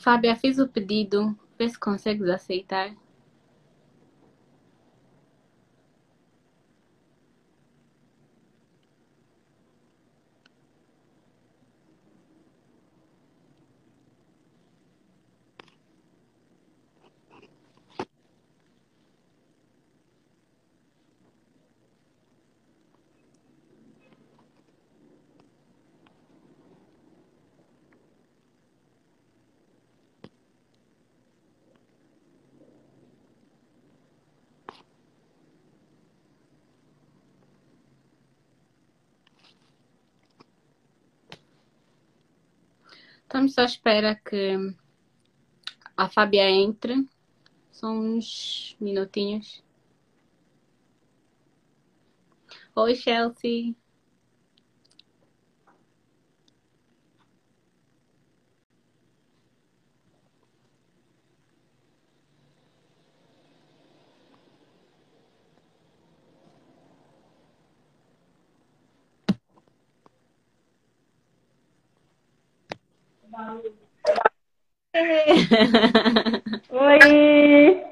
Fábia, fiz o pedido. Vê se consegues aceitar. Estamos só à espera que a Fábia entre. São uns minutinhos. Oi, Chelsea. Oi!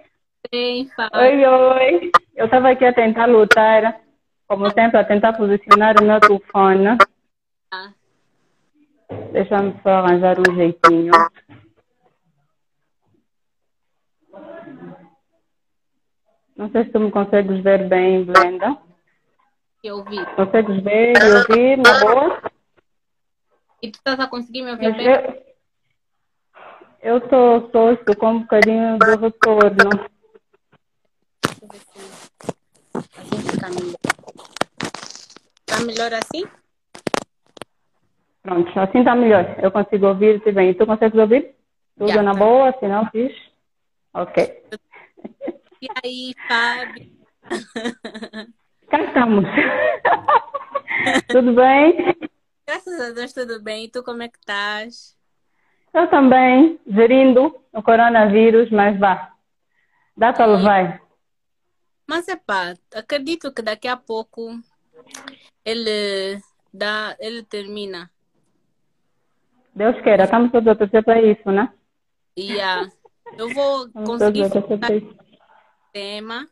Sim, fala. Oi, oi! Eu estava aqui a tentar lutar, como sempre, a tentar posicionar o meu telefone. Ah, Deixa-me só arranjar um jeitinho. Não sei se tu me consegues ver bem, Blenda. eu ouvi. Consegues ver e ouvir na boa? E tu estás a conseguir me ouvir Mas bem? eu eu estou estou com um bocadinho do retorno. Deixa eu ver se assim fica melhor. Está melhor assim? Pronto, assim está melhor. Eu consigo ouvir-te bem. Tu consegues ouvir? Tudo Já. na boa, sinal fiz? Ok. E aí, Fábio? Cá estamos. Tudo bem? Graças a Deus, tudo bem. E tu como é que estás? Eu também, gerindo o coronavírus, mas vá. Dá para levar. Mas é pá, acredito que daqui a pouco ele dá, ele termina. Deus queira, estamos todos a torcer para isso, né? E ah, eu vou Estamos conseguir isso. tema.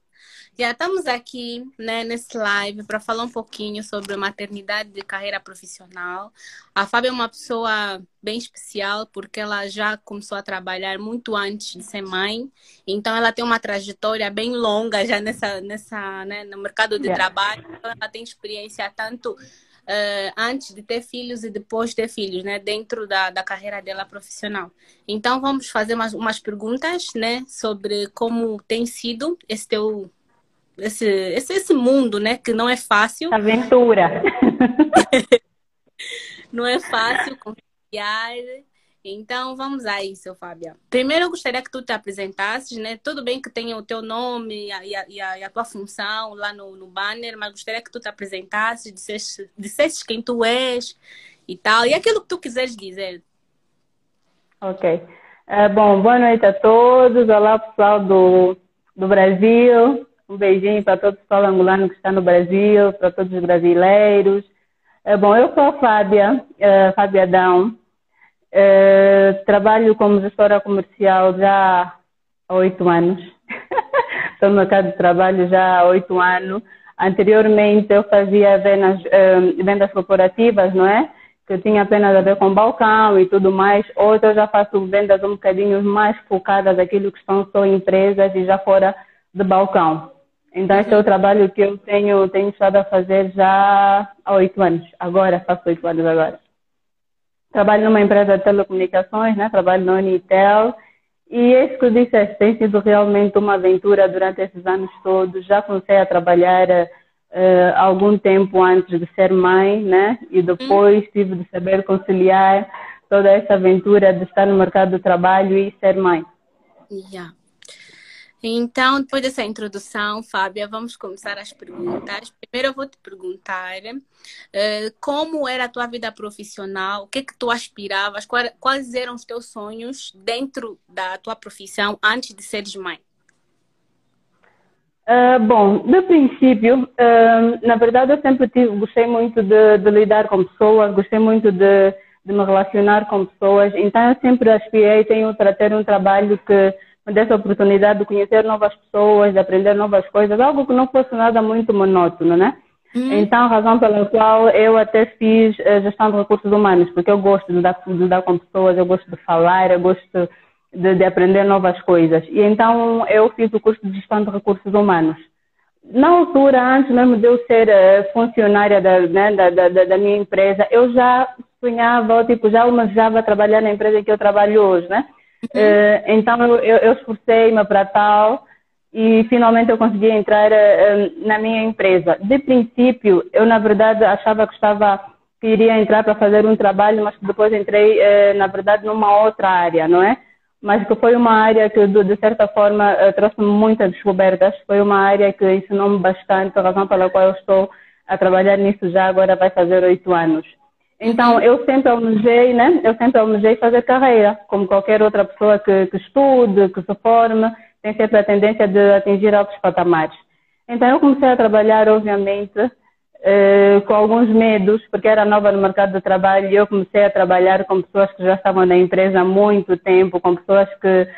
Já estamos aqui, né, nesse live para falar um pouquinho sobre maternidade de carreira profissional. A Fábia é uma pessoa bem especial porque ela já começou a trabalhar muito antes de ser mãe. Então ela tem uma trajetória bem longa já nessa, nessa, né, no mercado de Yeah. trabalho. Então ela tem experiência tanto eh, antes de ter filhos e depois de ter filhos, né, dentro da, da carreira dela profissional. Então vamos fazer umas, umas perguntas, né, sobre como tem sido esse teu esse, esse, esse mundo, né? Que não é fácil, Aventura. não é fácil conciliar. Então, vamos a isso, Fábia. Primeiro, eu gostaria que tu te apresentasses, né? Tudo bem que tenha o teu nome e a, e a, e a, e a tua função lá no, no banner, mas gostaria que tu te apresentasses, dissesses, dissesses quem tu és e tal, e aquilo que tu quiseres dizer. Ok. Eh, bom, boa noite a todos. Olá, pessoal do, do Brasil. Um beijinho para todo o pessoal angolano que está no Brasil, para todos os brasileiros. Eh, bom, eu sou a Fábia, eh, Fábia Adão. Eh, trabalho como gestora comercial já há oito anos. Estou no mercado de trabalho já há oito anos. Anteriormente eu fazia vendas, vendas corporativas, não é? Que tinha apenas a ver com balcão e tudo mais. Hoje eu já faço vendas um bocadinho mais focadas naquilo que são só empresas e já fora de balcão. Então esse é o trabalho que eu tenho, tenho estado a fazer já há oito anos. Agora, faço oito anos agora. Trabalho numa empresa de telecomunicações, né? trabalho na Unitel. E isso que eu disse, tem sido realmente uma aventura durante esses anos todos. Já comecei a trabalhar eh, algum tempo antes de ser mãe, né? E depois tive de saber conciliar toda essa aventura de estar no mercado do trabalho e ser mãe. Yeah. Então, depois dessa introdução, Fábia, vamos começar as perguntas. Primeiro eu vou te perguntar eh, como era a tua vida profissional, o que é que tu aspiravas, quais, eram os teus sonhos dentro da tua profissão antes de seres mãe? Ah, bom, no princípio, ah, na verdade, eu sempre tive, gostei muito de, de lidar com pessoas, gostei muito de, de me relacionar com pessoas. Então, eu sempre aspirei tenho para ter um trabalho que me desse a oportunidade de conhecer novas pessoas, de aprender novas coisas, algo que não fosse nada muito monótono, né? Uhum. Então, a razão pela qual eu até fiz a gestão de recursos humanos, porque eu gosto de dar, de dar com pessoas, eu gosto de falar, eu gosto de, de aprender novas coisas. E então, eu fiz o curso de gestão de recursos humanos na altura, antes mesmo de eu ser uh, funcionária da, né, da, da, da, minha empresa, eu já sonhava, tipo, já almejava trabalhar na empresa que eu trabalho hoje, né? Uh, então eu, eu, esforcei-me para tal e finalmente eu consegui entrar uh, na minha empresa. De princípio, eu na verdade achava que estava que iria entrar para fazer um trabalho, mas depois entrei na verdade numa outra área, não é? mas que foi uma área que, de certa forma, trouxe-me muitas descobertas. Foi uma área que ensinou-me bastante, a razão pela qual eu estou a trabalhar nisso já agora vai fazer oito anos. Então, eu sempre almejei, né? Eu sempre almejei fazer carreira, como qualquer outra pessoa que, que estude, que se forme, tem sempre a tendência de atingir altos patamares. Então, eu comecei a trabalhar, obviamente, eh, com alguns medos, porque era nova no mercado de trabalho e eu comecei a trabalhar com pessoas que já estavam na empresa há muito tempo, com pessoas que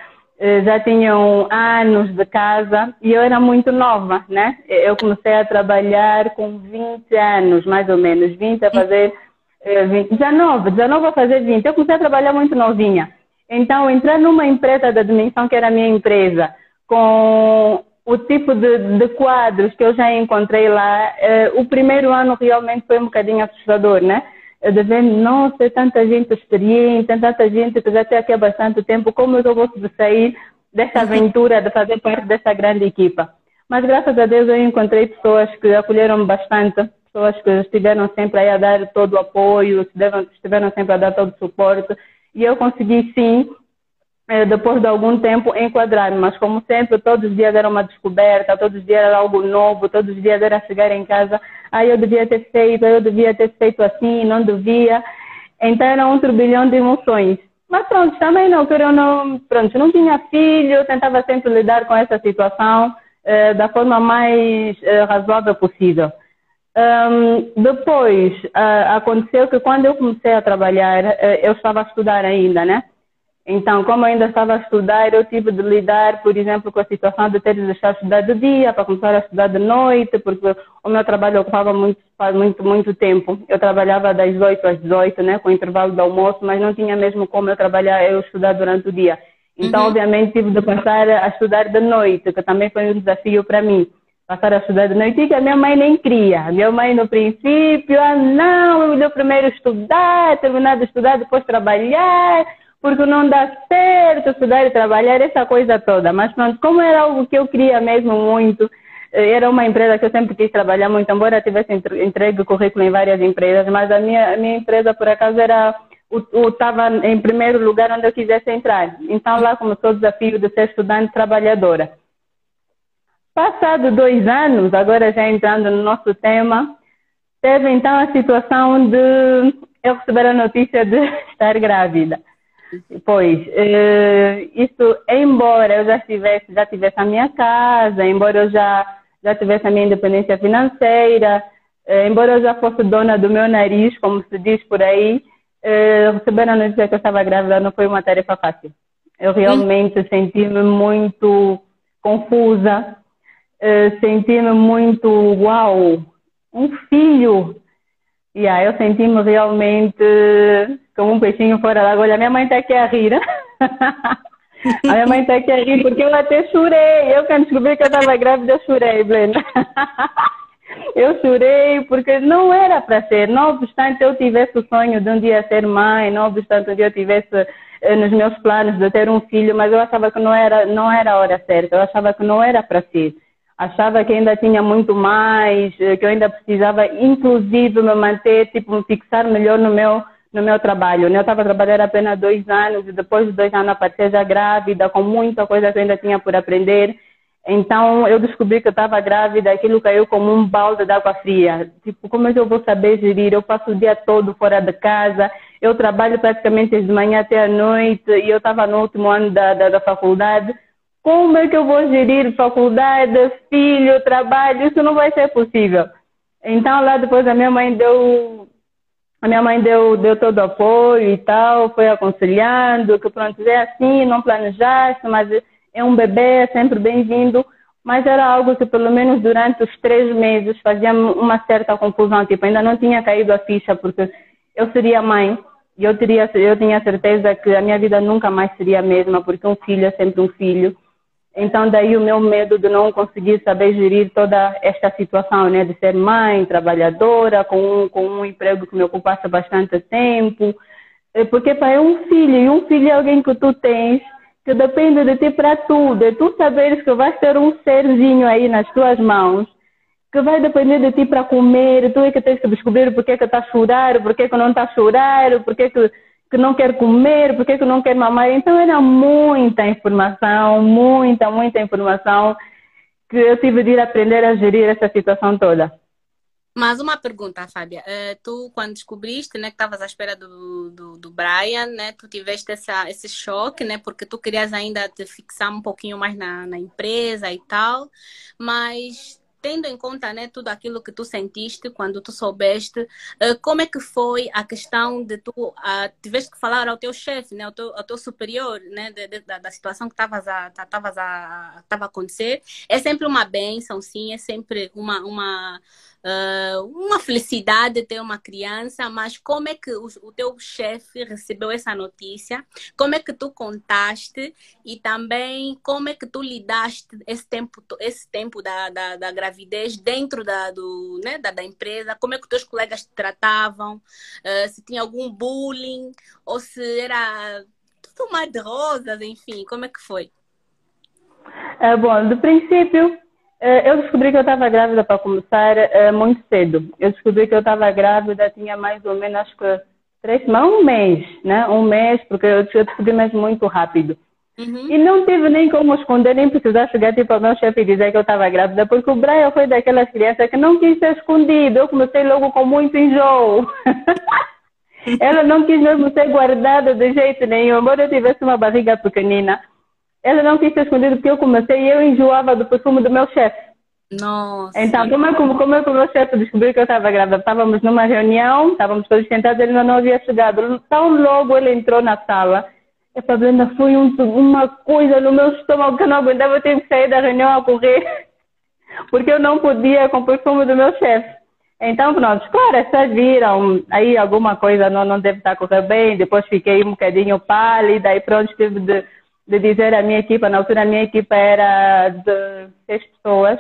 eh, já tinham anos de casa e eu era muito nova, né? Eu comecei a trabalhar com 20 anos, mais ou menos, 20 a fazer, 20, 19, 19 a fazer 20. Eu comecei a trabalhar muito novinha. Então, entrar numa empresa da dimensão que era a minha empresa, com o tipo de, de, quadros que eu já encontrei lá, eh, o primeiro ano realmente foi um bocadinho assustador, né? De ver, nossa, tanta gente experiente, tanta gente que já está aqui há bastante tempo, como eu vou sair dessa aventura de fazer parte dessa grande equipa? Mas graças a Deus eu encontrei pessoas que acolheram bastante, pessoas que estiveram sempre a dar todo o apoio, estiveram, estiveram sempre a dar todo o suporte, e eu consegui sim é, depois de algum tempo enquadrar-me, mas como sempre, todos os dias era uma descoberta, todos os dias era algo novo, todos os dias era chegar em casa, ah, eu devia ter feito, eu devia ter feito assim, não devia. Então era um turbilhão de emoções. Mas pronto, também na altura eu não, pronto, não tinha filho, tentava sempre lidar com essa situação eh, da forma mais eh, razoável possível. Um, depois, uh, aconteceu que quando eu comecei a trabalhar, uh, eu estava a estudar ainda, né? Então, como eu ainda estava a estudar, eu tive de lidar, por exemplo, com a situação de ter de deixar de estudar de dia para começar a estudar de noite, porque o meu trabalho ocupava muito, muito, muito tempo. Eu trabalhava das 8 às 18, né, com intervalo do almoço, mas não tinha mesmo como eu trabalhar, eu estudar durante o dia. Então, uhum. obviamente, tive de passar a estudar de noite, que também foi um desafio para mim. Passar a estudar de noite, a minha mãe nem queria. Minha mãe, no princípio, ah, não, eu primeiro estudar, terminar de estudar, depois trabalhar porque não dá certo estudar e trabalhar, essa coisa toda. Mas pronto, como era algo que eu queria mesmo muito, eh, era uma empresa que eu sempre quis trabalhar muito, embora tivesse entregue currículo em várias empresas, mas a minha, a minha empresa, por acaso, era estava em primeiro lugar onde eu quisesse entrar. Então lá começou o desafio de ser estudante trabalhadora. Passado dois anos, agora já entrando no nosso tema, teve então a situação de eu receber a notícia de estar grávida. Pois, uh, isso, embora eu já tivesse, já tivesse a minha casa, embora eu já, já tivesse a minha independência financeira, uh, embora eu já fosse dona do meu nariz, como se diz por aí, uh, receber a notícia que eu estava grávida não foi uma tarefa fácil. Eu realmente senti-me muito confusa, uh, senti-me muito, uau, um filho, e aí eu senti-me realmente como um peixinho fora d'água. Olha, minha mãe está aqui a rir. a minha mãe está aqui a rir porque eu até chorei. Eu quando descobri que eu estava grávida, chorei, Brenda. eu chorei porque não era para ser. Não obstante eu tivesse o sonho de um dia ser mãe, não obstante um dia eu tivesse eh, nos meus planos de ter um filho, mas eu achava que não era, não era a hora certa. Eu achava que não era para ser achava que ainda tinha muito mais, eh, que eu ainda precisava, inclusive, me manter, tipo, me fixar melhor no meu, no meu trabalho. Eu estava a trabalhar apenas dois anos e depois de dois anos apareci já grávida, com muita coisa que eu ainda tinha por aprender. Então, eu descobri que eu estava grávida, aquilo caiu como um balde de água fria. Tipo, como é que eu vou saber gerir? Eu passo o dia todo fora de casa, eu trabalho praticamente de manhã até a noite e eu estava no último ano da, da, da faculdade como é que eu vou gerir faculdade, filho, trabalho? Isso não vai ser possível. Então, lá depois a minha mãe deu a minha mãe deu, deu todo o apoio e tal, foi aconselhando que pronto, é assim, não planejaste, mas é um bebê, é sempre bem-vindo. Mas era algo que pelo menos durante os três meses fazia uma certa confusão, tipo, ainda não tinha caído a ficha, porque eu seria mãe, e eu, teria, eu tinha certeza que a minha vida nunca mais seria a mesma, porque um filho é sempre um filho. Então, daí o meu medo de não conseguir saber gerir toda esta situação, né? De ser mãe, trabalhadora, com um, com um emprego que me ocupasse bastante tempo. É, porque para é um filho, e um filho é alguém que tu tens, que depende de ti para tudo. É tu saberes que vais ter um serzinho aí nas tuas mãos, que vai depender de ti para comer, tu é que tens que descobrir porque é que está a chorar, porque é que não está a chorar, porque é que, que não quer comer, é que não quer mamar. Então era muita informação, muita, muita informação que eu tive de ir aprender a gerir essa situação toda. Mas uma pergunta, Fábia. Uh, tu, quando descobriste né, que estavas à espera do, do, do, Brian, né, tu tiveste essa, esse choque, né, porque tu querias ainda te fixar um pouquinho mais na, na empresa e tal, mas tendo em conta né, tudo aquilo que tu sentiste quando tu soubeste, uh, como é que foi a questão de tu uh, tiveste que falar ao teu chefe, né, ao, teu, ao teu superior, né, de, de, da, da, situação que estavas a, a, tava a acontecer? É sempre uma benção, sim, é sempre uma, uma uh, uma felicidade ter uma criança, mas como é que o, o teu chefe recebeu essa notícia? Como é que tu contaste? E também como é que tu lidaste esse tempo, esse tempo da, da, da gravidez dentro da, do, né, da, da, empresa? Como é que teus colegas te tratavam? Uh, se tinha algum bullying? Ou se era tudo mais de rosas, enfim, como é que foi? É, bom, do princípio, eu descobri que eu estava grávida para começar eh, muito cedo. Eu descobri que eu estava grávida, tinha mais ou menos acho que três semanas, um mês, né? Um mês, porque eu descobri mesmo muito rápido. Uhum. E não tive nem como esconder, nem precisar chegar tipo ao meu chefe e dizer que eu estava grávida, porque o Brian foi daquelas crianças que não quis ser escondido. Eu comecei logo com muito enjoo. Ela não quis mesmo ser guardada de jeito nenhum, embora eu tivesse uma barriga pequenina ela não quis ser escondida porque eu comecei e eu enjoava do perfume do meu chefe. Nossa. Então, como é, como, como que o meu chefe descobriu que eu estava grávida? Estávamos numa reunião, estávamos todos sentados, ele ainda não havia chegado. Tão logo ele entrou na sala. Essa Brenda foi um, uma coisa no meu estômago que eu não aguentava, eu tive que sair da reunião a correr, porque eu não podia com o perfume do meu chefe. Então, pronto, claro, essas viram, aí alguma coisa não, não deve estar correndo bem, depois fiquei um bocadinho pálida, e pronto, tive de de dizer a minha equipa, na altura a minha equipa era de seis pessoas,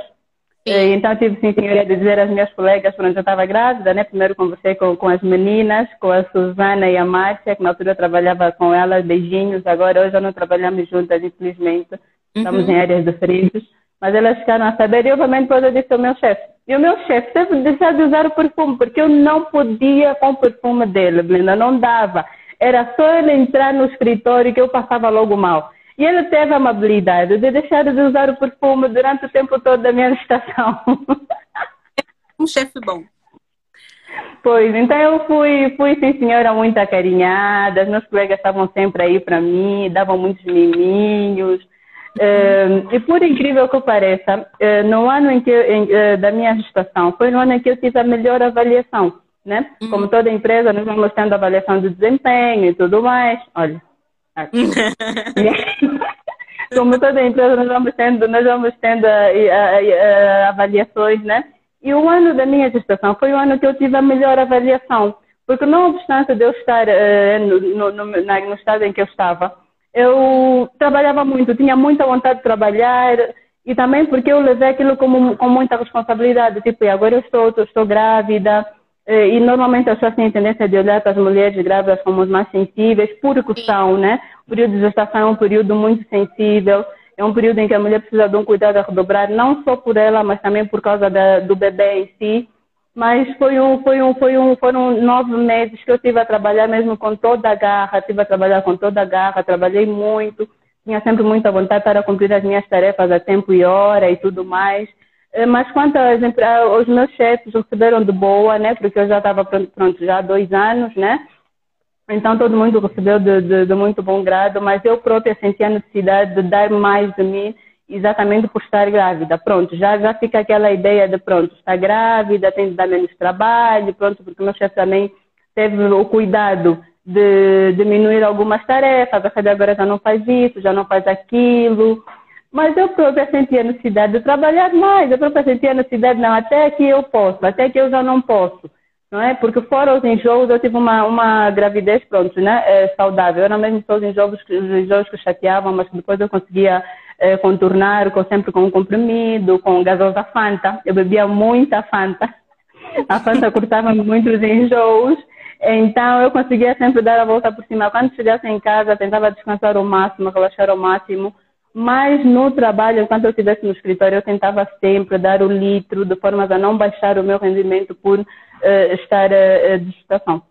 sim. então tive sim senhoria de dizer às minhas colegas, quando eu estava grávida, né? Primeiro conversei com, com as meninas, com a Suzana e a Márcia, que na altura eu trabalhava com elas, beijinhos, agora hoje já não trabalhamos juntas, infelizmente, estamos uhum. em áreas diferentes, mas elas ficaram a saber e obviamente depois eu disse ao meu chefe, e o meu chefe teve de deixar de usar o perfume, porque eu não podia com o perfume dele, Brenda, não dava. Era só ele entrar no escritório que eu passava logo mal. E ele teve a amabilidade de deixar de usar o perfume durante o tempo todo da minha gestação. Um chefe bom. Pois, então eu fui, fui sim senhora, muito acarinhada, meus colegas estavam sempre aí para mim, davam muitos miminhos. Uhum. Uh, e por incrível que pareça, uh, no ano em que, em, uh, da minha gestação, foi no ano em que eu tive a melhor avaliação, né? Uhum. Como toda empresa, nós vamos tendo avaliação de desempenho e tudo mais. Olha, Como toda empresa, nós vamos tendo, nós vamos tendo uh, uh, avaliações, né? E o ano da minha gestação foi o ano que eu tive a melhor avaliação. Porque não obstante de eu estar uh, no, no, no estado em que eu estava, eu trabalhava muito, tinha muita vontade de trabalhar e também porque eu levei aquilo como, com muita responsabilidade. Tipo, agora eu estou, estou grávida, eh, e normalmente as pessoas têm a tendência de olhar para as mulheres grávidas como as mais sensíveis, porque são, né? O período de gestação é um período muito sensível, é um período em que a mulher precisa de um cuidado a redobrar, não só por ela, mas também por causa da, do bebê em si. Mas foi um, foi um, foi um, foram nove meses que eu estive a trabalhar mesmo com toda a garra, estive a trabalhar com toda a garra, trabalhei muito, tinha sempre muita vontade para cumprir as minhas tarefas a tempo e hora e tudo mais. Eh, mas quanto aos meus chefes receberam de boa, né? Porque eu já estava pronto, já há dois anos, né? Então todo mundo recebeu de, de, de, muito bom grado, mas eu própria senti a necessidade de dar mais de mim exatamente por estar grávida. Pronto, já, já fica aquela ideia de pronto, está grávida, tem de dar menos trabalho, pronto, porque o meu chefe também teve o cuidado de diminuir algumas tarefas, a agora já não faz isso, já não faz aquilo. Mas eu própria sentia a necessidade de trabalhar mais, eu própria sentia a necessidade, não, até aqui eu posso, até aqui eu já não posso. Não é? Porque fora os enjoos, eu tive uma, uma gravidez, pronto, né? É, saudável. Eu não mesmo só os enjoos, os enjoos que chateavam, mas depois eu conseguia é, contornar com, sempre com um comprimido, com gasosa Fanta. Eu bebia muita Fanta. A Fanta cortava muito os enjoos. Então eu conseguia sempre dar a volta por cima. Quando chegasse em casa, tentava descansar ao máximo, relaxar ao máximo. Mas no trabalho, enquanto eu estivesse no escritório, eu tentava sempre dar o litro de forma a não baixar o meu rendimento por uh, estar uh, de gestação.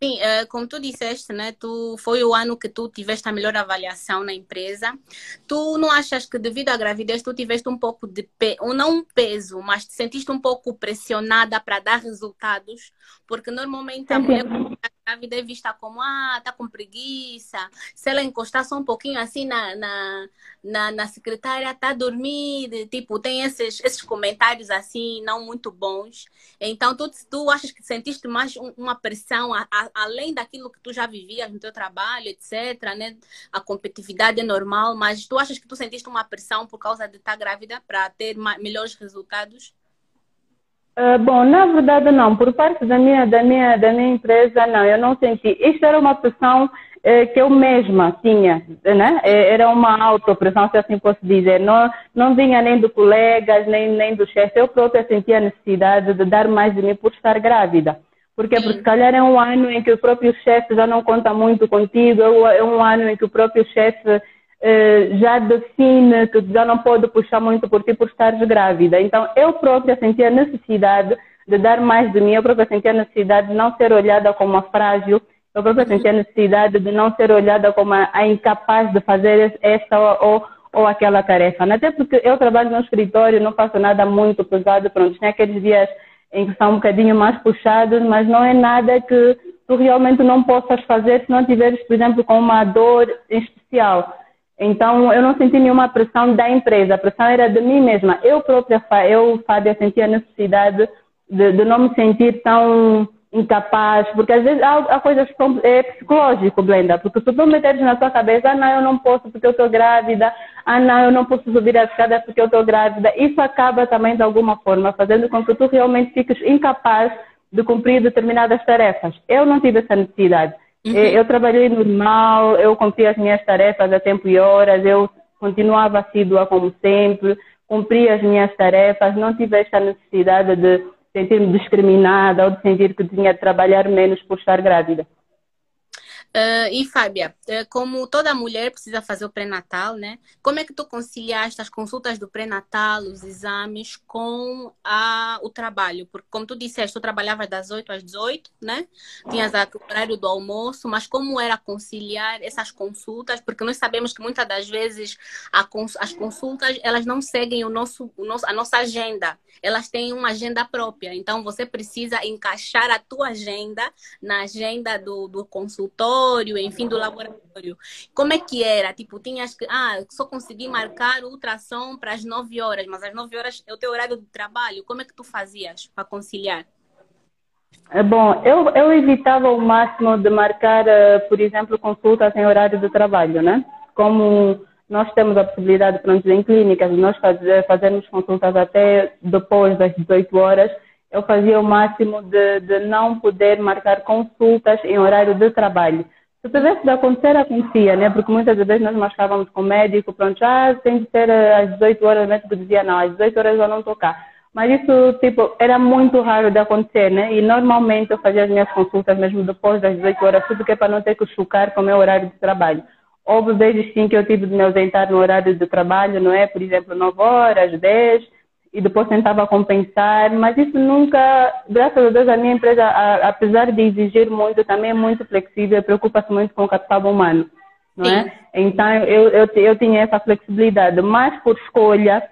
Sim, uh, como tu disseste, né, tu, foi o ano que tu tiveste a melhor avaliação na empresa. Tu não achas que devido à gravidez tu tiveste um pouco de peso, não um peso, mas te sentiste um pouco pressionada para dar resultados? Porque normalmente a mulher grávida é vista como, ah, tá com preguiça. Se ela encostar só um pouquinho assim na, na, na, na secretária, tá dormindo. Tipo, tem esses, esses comentários assim, não muito bons. Então, tu, tu achas que sentiste mais uma pressão, a, a, além daquilo que tu já vivias no teu trabalho, etc, né? A competitividade é normal, mas tu achas que tu sentiste uma pressão por causa de estar tá grávida para ter melhores resultados? Uh, bom, na verdade não. Por parte da minha, da minha, da minha empresa, não. Eu não senti. Isto era uma pressão eh, que eu mesma tinha, né? Eh, era uma autopressão, se assim posso dizer. Não, não vinha nem de colegas, nem, nem do chefe. Eu própria sentia a necessidade de dar mais de mim por estar grávida. Porque, porque se calhar é um ano em que o próprio chefe já não conta muito contigo, é um ano em que o próprio chefe eh, já define que já não pode puxar muito por ti por estares grávida. Então, eu própria senti a necessidade de dar mais de mim, eu própria senti a necessidade de não ser olhada como a frágil, eu própria senti a necessidade de não ser olhada como a, incapaz de fazer esta ou, ou aquela tarefa. Até porque eu trabalho no escritório, não faço nada muito pesado, pronto, tem aqueles dias em que são um bocadinho mais puxados, mas não é nada que tu realmente não possas fazer se não tiveres, por exemplo, com uma dor especial. Então, eu não senti nenhuma pressão da empresa, a pressão era de mim mesma. Eu própria, eu, Fábia, sentia a necessidade de, de não me sentir tão incapaz, porque às vezes há, há coisas que são é psicológico, Blenda, porque se tu meteres na tua cabeça, ah não, eu não posso porque eu estou grávida, ah não, eu não posso subir a escada porque eu estou grávida, isso acaba também de alguma forma fazendo com que tu realmente fiques incapaz de cumprir determinadas tarefas. Eu não tive essa necessidade. Uhum. Eu trabalhei normal, eu cumpria as minhas tarefas a tempo e horas, eu continuava assídua como sempre, cumpria as minhas tarefas, não tive esta necessidade de sentir-me discriminada ou de sentir que tinha de trabalhar menos por estar grávida. Uh, e Fábia, uh, como toda mulher precisa fazer o pré-natal, né? Como é que tu conciliaste as consultas do pré-natal, os exames com a, o trabalho? Porque como tu disseste, tu trabalhavas das 8 às 18, né? Tinhas o horário do almoço, mas como era conciliar essas consultas? Porque nós sabemos que muitas das vezes a, as consultas, elas não seguem o nosso, o nosso, a nossa agenda. Elas têm uma agenda própria. Então, você precisa encaixar a tua agenda na agenda do, do consultor laboratório, enfim, do laboratório. Como é que era? Tipo, tinhas que, ah, só consegui marcar ultrassom para as 9 horas, mas às 9 horas é o teu horário de trabalho. Como é que tu fazias para conciliar? É bom, eu, eu evitava o máximo de marcar, eh, por exemplo, consultas em horário de trabalho, né? Como nós temos a possibilidade, pronto, em clínicas, nós fazer, fazermos consultas até depois das 18 horas, eu fazia o máximo de, de não poder marcar consultas em horário de trabalho. Se tivesse de acontecer, acontecia, né? Porque muitas vezes nós marcávamos com o médico, pronto, ah, tem de ser eh, às 18 horas, o médico dizia, não, às 18 horas eu não cá. Mas isso, tipo, era muito raro de acontecer, né? E normalmente eu fazia as minhas consultas mesmo depois das 18 horas, tudo que é para não ter que chocar com o meu horário de trabalho. Houve vezes sim que eu tive de me ausentar no horário de trabalho, não é? Por exemplo, 9 horas, 10, e depois tentava compensar, mas isso nunca, graças a Deus, a minha empresa, a, apesar de exigir muito, também é muito flexível, preocupa-se muito com o capital humano, não é? Sim. Então, eu, eu, eu tinha essa flexibilidade, mas por escolha,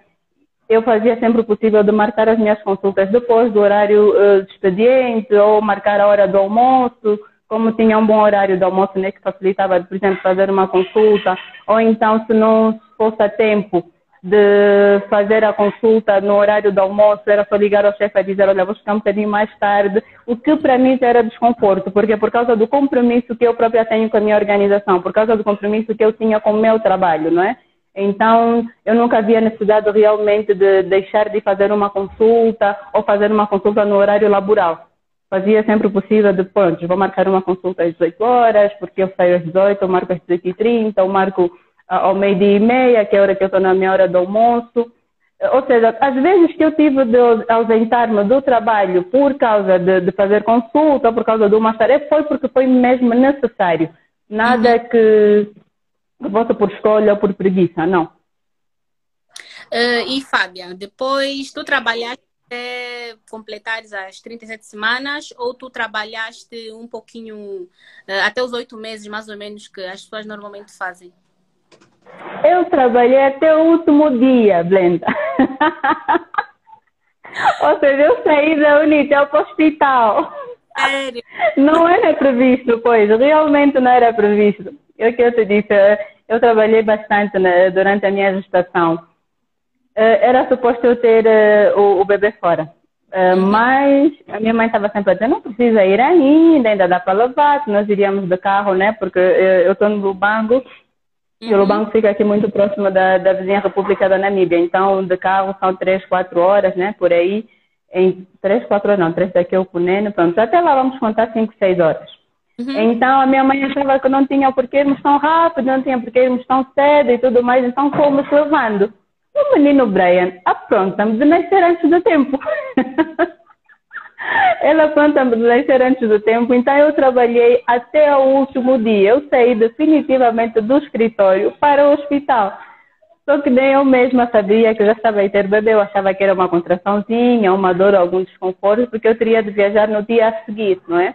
eu fazia sempre o possível de marcar as minhas consultas depois do horário uh, de expediente ou marcar a hora do almoço, como tinha um bom horário do almoço, né, que facilitava, por exemplo, fazer uma consulta, ou então, se não fosse a tempo, de fazer a consulta no horário do almoço, era só ligar ao chefe e dizer, olha, vou chegar um bocadinho mais tarde, o que para mim era desconforto, porque é por causa do compromisso que eu própria tenho com a minha organização, por causa do compromisso que eu tinha com o meu trabalho, não é? Então, eu nunca havia necessidade realmente de deixar de fazer uma consulta ou fazer uma consulta no horário laboral. Fazia sempre o possível de, pronto, vou marcar uma consulta às 18 horas, porque eu saio às 18, eu marco às 18h30, eu marco ao meio-dia e meia, que é a hora que eu estou na minha hora do almoço. Ou seja, às vezes que eu tive de ausentar-me do trabalho por causa de, de, fazer consulta, por causa de uma tarefa, foi porque foi mesmo necessário. Nada uhum. que, vote por escolha ou por preguiça, não. Uh, e Fábia, depois tu trabalhaste até completares as 37 semanas ou tu trabalhaste um pouquinho, uh, até os oito meses mais ou menos que as pessoas normalmente fazem? Eu trabalhei até o último dia, Blenda. Ou seja, eu saí da Unitel para o hospital. Sério? Não era previsto, pois, realmente não era previsto. Eu que eu te disse, eu trabalhei bastante né, durante a minha gestação. Eh, era suposto eu ter uh, o, o, bebê fora. Uh, mas a minha mãe estava sempre a dizer, não precisa ir ainda, ainda dá para levar, nós iríamos de carro, né? Porque eu estou no Lubango Uhum. E o Lubango fica aqui muito próximo da, da vizinha República da Namíbia. Então, de carro são três, quatro horas, né? Por aí. Em três, quatro horas, não. Três daqui ao Cunene. Pronto. Até lá vamos contar cinco, seis horas. Uhum. Então, a minha mãe achava que não tinha porquê irmos tão rápido, não tinha porquê irmos tão cedo e tudo mais. Então, fomos levando. O menino Brian apronta-me de nascer antes do tempo. Ela planta ambulância antes do tempo, então eu trabalhei até o último dia. Eu saí definitivamente do escritório para o hospital. Só que nem eu mesma sabia que eu já estava a ter bebê, eu achava que era uma contraçãozinha, uma dor, algum desconforto, porque eu teria de viajar no dia a seguir, não é?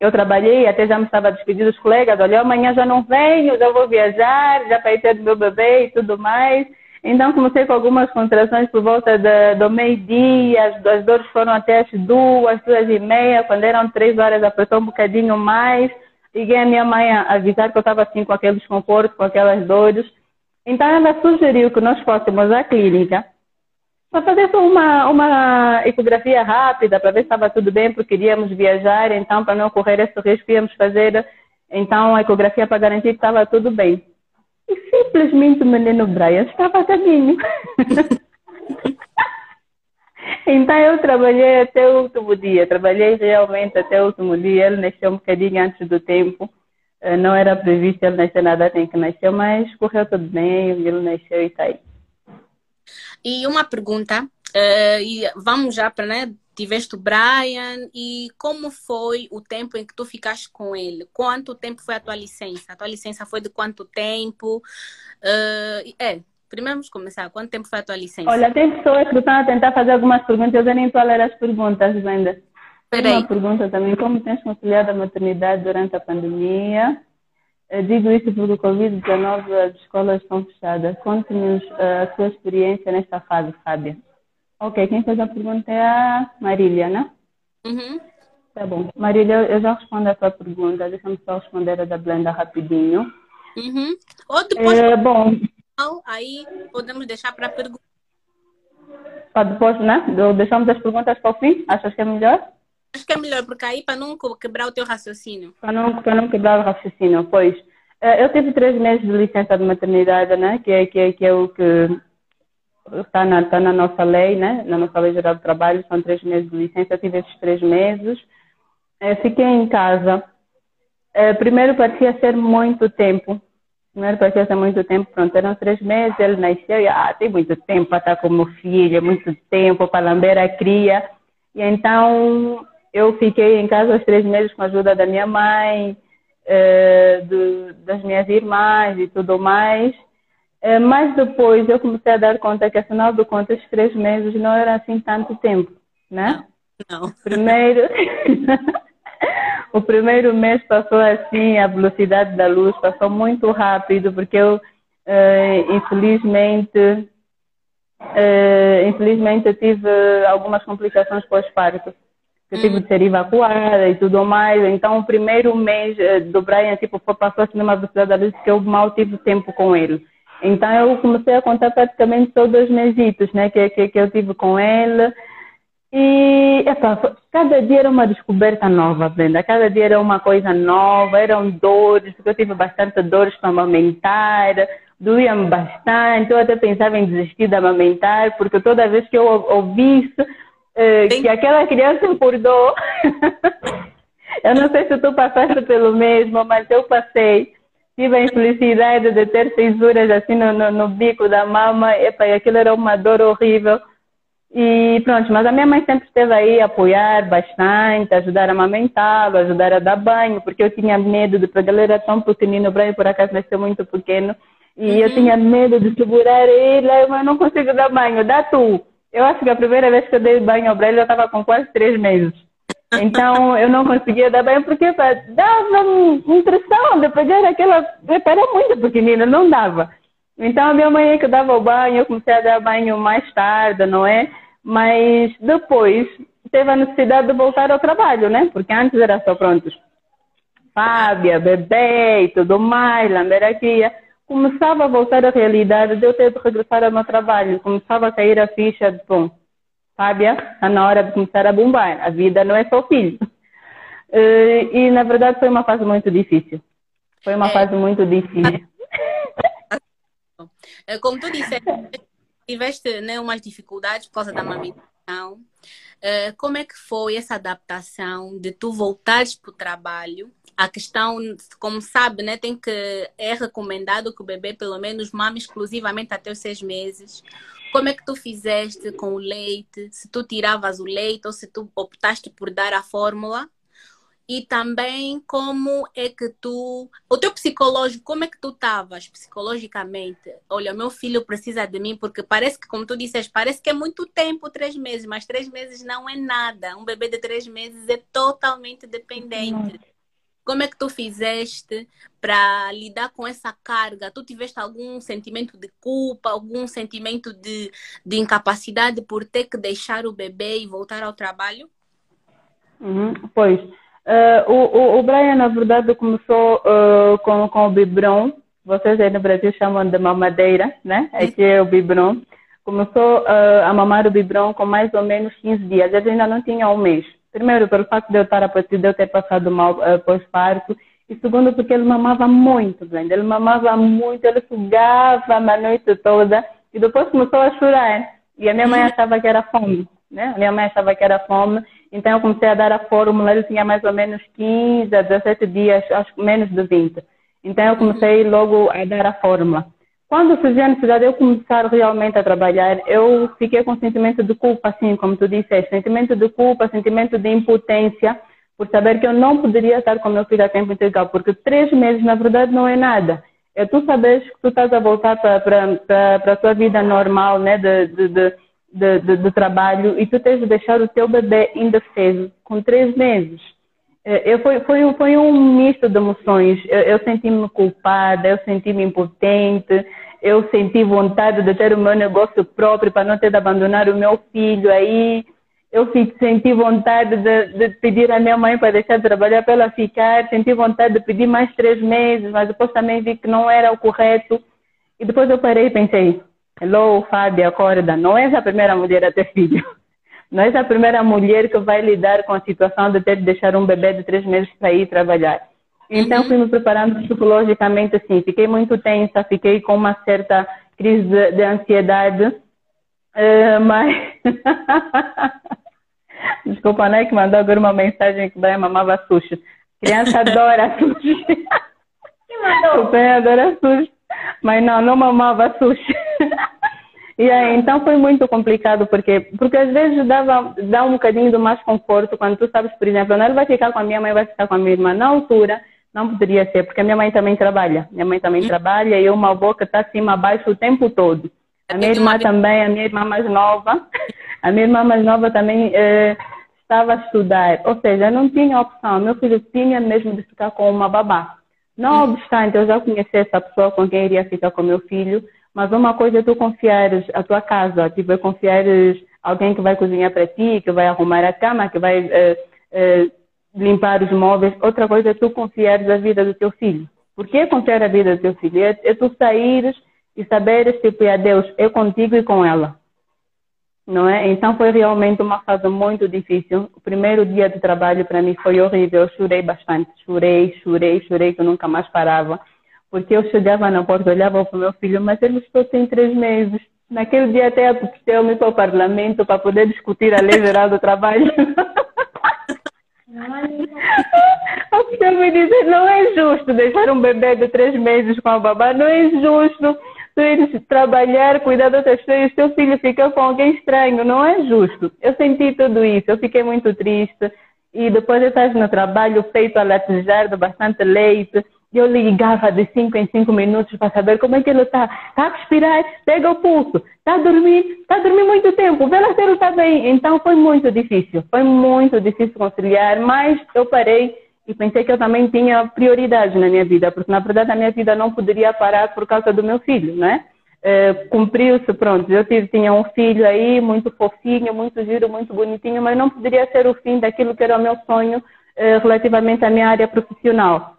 Eu trabalhei, até já me estava despedindo dos colegas, olha, amanhã já não venho, já vou viajar, já para ter meu bebê e tudo mais. Então comecei com algumas contrações por volta de, do meio-dia, as, as dores foram até as duas, duas e meia, quando eram três horas apertou um bocadinho mais. Liguei a minha mãe a avisar que eu estava assim com aquele desconforto, com aquelas dores. Então ela sugeriu que nós fôssemos à clínica para fazer uma, uma ecografia rápida, para ver se estava tudo bem, porque queríamos viajar, então para não correr esse risco íamos fazer então a ecografia para garantir que estava tudo bem. E simplesmente o menino Brian estava caminho. então eu trabalhei até o último dia, trabalhei realmente até o último dia. Ele nasceu um bocadinho antes do tempo. Eh, não era previsto ele nascer na data em que nasceu, mas correu tudo bem, ele nasceu e está aí. E uma pergunta, uh, e vamos já para né, tiveste o Brian e como foi o tempo em que tu ficaste com ele? Quanto tempo foi a tua licença? A tua licença foi de quanto tempo? Uh, é, primeiro vamos começar. Quanto tempo foi a tua licença? Olha, tem pessoas que estão a tentar fazer algumas perguntas, eu nem estou a ler as perguntas, Brenda. Tem uma pergunta também, como tens conciliado a maternidade durante a pandemia? Eu digo isso porque o Covid-19 as escolas estão fechadas. Conte-nos a sua experiência nesta fase, Fábia. Ok, quem fez a pergunta é a Marília, né? Uhum. Tá bom. Marília, eu já respondo a tua pergunta. Deixa-me só responder a da Blenda rapidinho. Uhum. Ou depois, é, bom, aí podemos deixar para perguntar. Para depois, né? Deixamos as perguntas para o fim? Achas que é melhor? Acho que é melhor, porque aí para não quebrar o teu raciocínio. Para não, para não quebrar o raciocínio, pois. É, eu tive três meses de licença de maternidade, né? Que é, que é, que é o que está na, está na nossa lei, né? na nossa lei geral do trabalho, são três meses de licença, eu tive esses três meses. É, fiquei em casa. É, primeiro parecia ser muito tempo. Primeiro parecia ser muito tempo, pronto, eram três meses, ele nasceu e, ah, tem muito tempo para estar com meu filho, muito tempo para lamber a cria. E então, eu fiquei em casa os três meses com a ajuda da minha mãe, do, das minhas irmãs e tudo mais. É, mas depois eu comecei a dar conta que, afinal de contas, três meses não era assim tanto tempo, né? Não. não. Primeiro, o primeiro mês passou assim, a velocidade da luz passou muito rápido, porque eu, uh, infelizmente, uh, infelizmente tive algumas complicações pós-parto. Eu tive de ser evacuada e tudo mais. Então, o primeiro mês do Brian, tipo, passou assim numa velocidade da luz que eu mal tive tempo com ele. Então eu comecei a contar praticamente todos os mesitos né, que, que, que eu tive com ele. E epa, cada dia era uma descoberta nova, Brenda. Cada dia era uma coisa nova, eram dores, eu tive bastante dores para amamentar, doía-me bastante. Eu até pensava em desistir de amamentar, porque toda vez que eu ouvisse eh, que aquela criança engordou, eu não sei se tu passaste pelo mesmo, mas eu passei. Tive a infelicidade de ter fisuras assim no, no, no bico da mama, epa, e aquilo era uma dor horrível. E pronto, mas a minha mãe sempre esteve aí a apoiar bastante, ajudar a amamentá-lo, ajudar a dar banho, porque eu tinha medo de, porque ele era tão pequenino, o Brian por acaso nasceu muito pequeno, e uhum. eu tinha medo de segurar ele, mas não consigo dar banho, dá tu. Eu acho que a primeira vez que eu dei banho ao Brian eu estava com quase três meses. Então eu não conseguia dar banho porque dava impressão de pegar aquela. Era muito pequenino, não dava. Então a minha mãe é que dava o banho, eu comecei a dar banho mais tarde, não é? Mas depois teve a necessidade de voltar ao trabalho, né? Porque antes era só prontos. Fábia, bebê e tudo mais, lamberaquia. Começava a voltar à realidade de eu ter de regressar ao meu trabalho. Começava a cair a ficha de, bom, Fábia, está na hora de começar a bombar. A vida não é só filho. Eh, e, na verdade, foi uma fase muito difícil. Foi uma é. fase muito difícil. É, como tu disseste, tiveste né, umas dificuldades por causa da amamentação. Uh, como é que foi essa adaptação de tu voltares para o trabalho? A questão, como sabe, né, tem que é recomendado que o bebê pelo menos mame exclusivamente até os seis meses. Como é que tu fizeste com o leite? Se tu tiravas o leite ou se tu optaste por dar a fórmula? e também como é que tu, o teu psicológico, como é que tu estavas psicologicamente? Olha, meu filho precisa de mim porque parece que, como tu disseste, parece que é muito tempo, três meses, mas três meses não é nada. Um bebê de três meses é totalmente dependente. Como é que tu fizeste para lidar com essa carga? Tu tiveste algum sentimento de culpa, algum sentimento de, de incapacidade por ter que deixar o bebê e voltar ao trabalho? Uhum, pois, Uh, o, o, Brian, na verdade, começou uh, com, com o biberon. Vocês aí no Brasil chamam de mamadeira, né? Aqui é o biberon. Começou uh, a mamar o biberon com mais ou menos 15 dias. Ele ainda não tinha um mês. Primeiro, pelo fato de eu estar a partir de eu ter passado mal uh, pós-parto. E segundo, porque ele mamava muito, Brenda. Ele mamava muito, ele sugava a noite toda. E depois começou a chorar. E a minha mãe achava que era fome, né? A minha mãe achava que era fome. Então eu comecei a dar a fórmula, ele tinha mais ou menos 15 a 17 dias, acho menos de 20. Então eu comecei logo a dar a fórmula. Quando surgiu a necessidade de eu começar realmente a trabalhar, eu fiquei com sentimento de culpa, assim como tu disseste, sentimento de culpa, sentimento de impotência, por saber que eu não poderia estar com meu filho a tempo integral, porque três meses na verdade não é nada. É tu sabes que tu estás a voltar para a tua vida normal, né, de de, de, de, trabalho e tu tens de deixar o teu bebê indefeso com três meses. Eh, eu, foi, foi, foi um misto de emoções. Eu, eu senti-me culpada, eu senti-me impotente, eu senti vontade de ter o meu negócio próprio para não ter de abandonar o meu filho. Aí eu senti vontade de, de pedir à minha mãe para deixar de trabalhar para ela ficar, senti vontade de pedir mais três meses, mas depois também vi que não era o correto. E depois eu parei e pensei, Hello, Fábio, acorda. Não és a primeira mulher a ter filho. Não és a primeira mulher que vai lidar com a situação de ter de deixar um bebê de três meses para ir trabalhar. Então, uhum. fui me preparando psicologicamente assim. Fiquei muito tensa, fiquei com uma certa crise de, de ansiedade. Uh, mas. Desculpa, né? Que mandou agora uma mensagem que vai mamava sushi. Criança adora sushi. Que mandou? O pai adora sushi. Mas não, não mamava sushi. E aí, então foi muito complicado, porque, porque às vezes dava, dá um bocadinho de mais conforto quando tu sabes, por exemplo, não vai ficar com a minha mãe, vai ficar com a minha irmã. Na altura, não poderia ser, porque a minha mãe também trabalha. Minha mãe também hum. trabalha e eu uma boca está acima, abaixo o tempo todo. A minha irmã também, a minha irmã mais nova, a minha irmã mais nova também eh, estava a estudar. Ou seja, não tinha opção. Meu filho tinha mesmo de ficar com uma babá. Não hum. obstante, eu já conheci essa pessoa com quem iria ficar com meu filho, mas uma coisa é tu confiares a tua casa, tipo, é confiares alguém que vai cozinhar para ti, que vai arrumar a cama, que vai uh, uh, limpar os móveis. Outra coisa é tu confiares a vida do teu filho. Por que confiar a vida do teu filho? É, é tu saíres e saber, tipo, a Deus, eu contigo e com ela. Não é? Então foi realmente uma fase muito difícil. O primeiro dia de trabalho para mim foi horrível. Eu chorei bastante. Chorei, chorei, chorei, que eu nunca mais parava. Porque eu chegava na porta, olhava para o meu filho, mas ele estou tem três meses. Naquele dia até apeteceu-me para o parlamento para poder discutir a lei geral do trabalho. Apeteceu-me dizer, não é justo deixar um bebê de três meses com a babá, não é justo tu ires trabalhar, cuidar de outras pessoas teu filho fica com alguém estranho, não é justo. Eu senti tudo isso, eu fiquei muito triste e depois de estar no trabalho feito a latejar de bastante leite, eu ligava de 5 em 5 minutos para saber como é que ele está. Está a respirar? Pega o pulso. Está a dormir? Está a dormir muito tempo. Vê lá se ele está bem. Então foi muito difícil. Foi muito difícil conciliar, mas eu parei e pensei que eu também tinha prioridade na minha vida, porque na verdade a minha vida não poderia parar por causa do meu filho, né? É, cumpriu-se, pronto. Eu tive, tinha um filho aí, muito fofinho, muito giro, muito bonitinho, mas não poderia ser o fim daquilo que era o meu sonho é, relativamente à minha área profissional.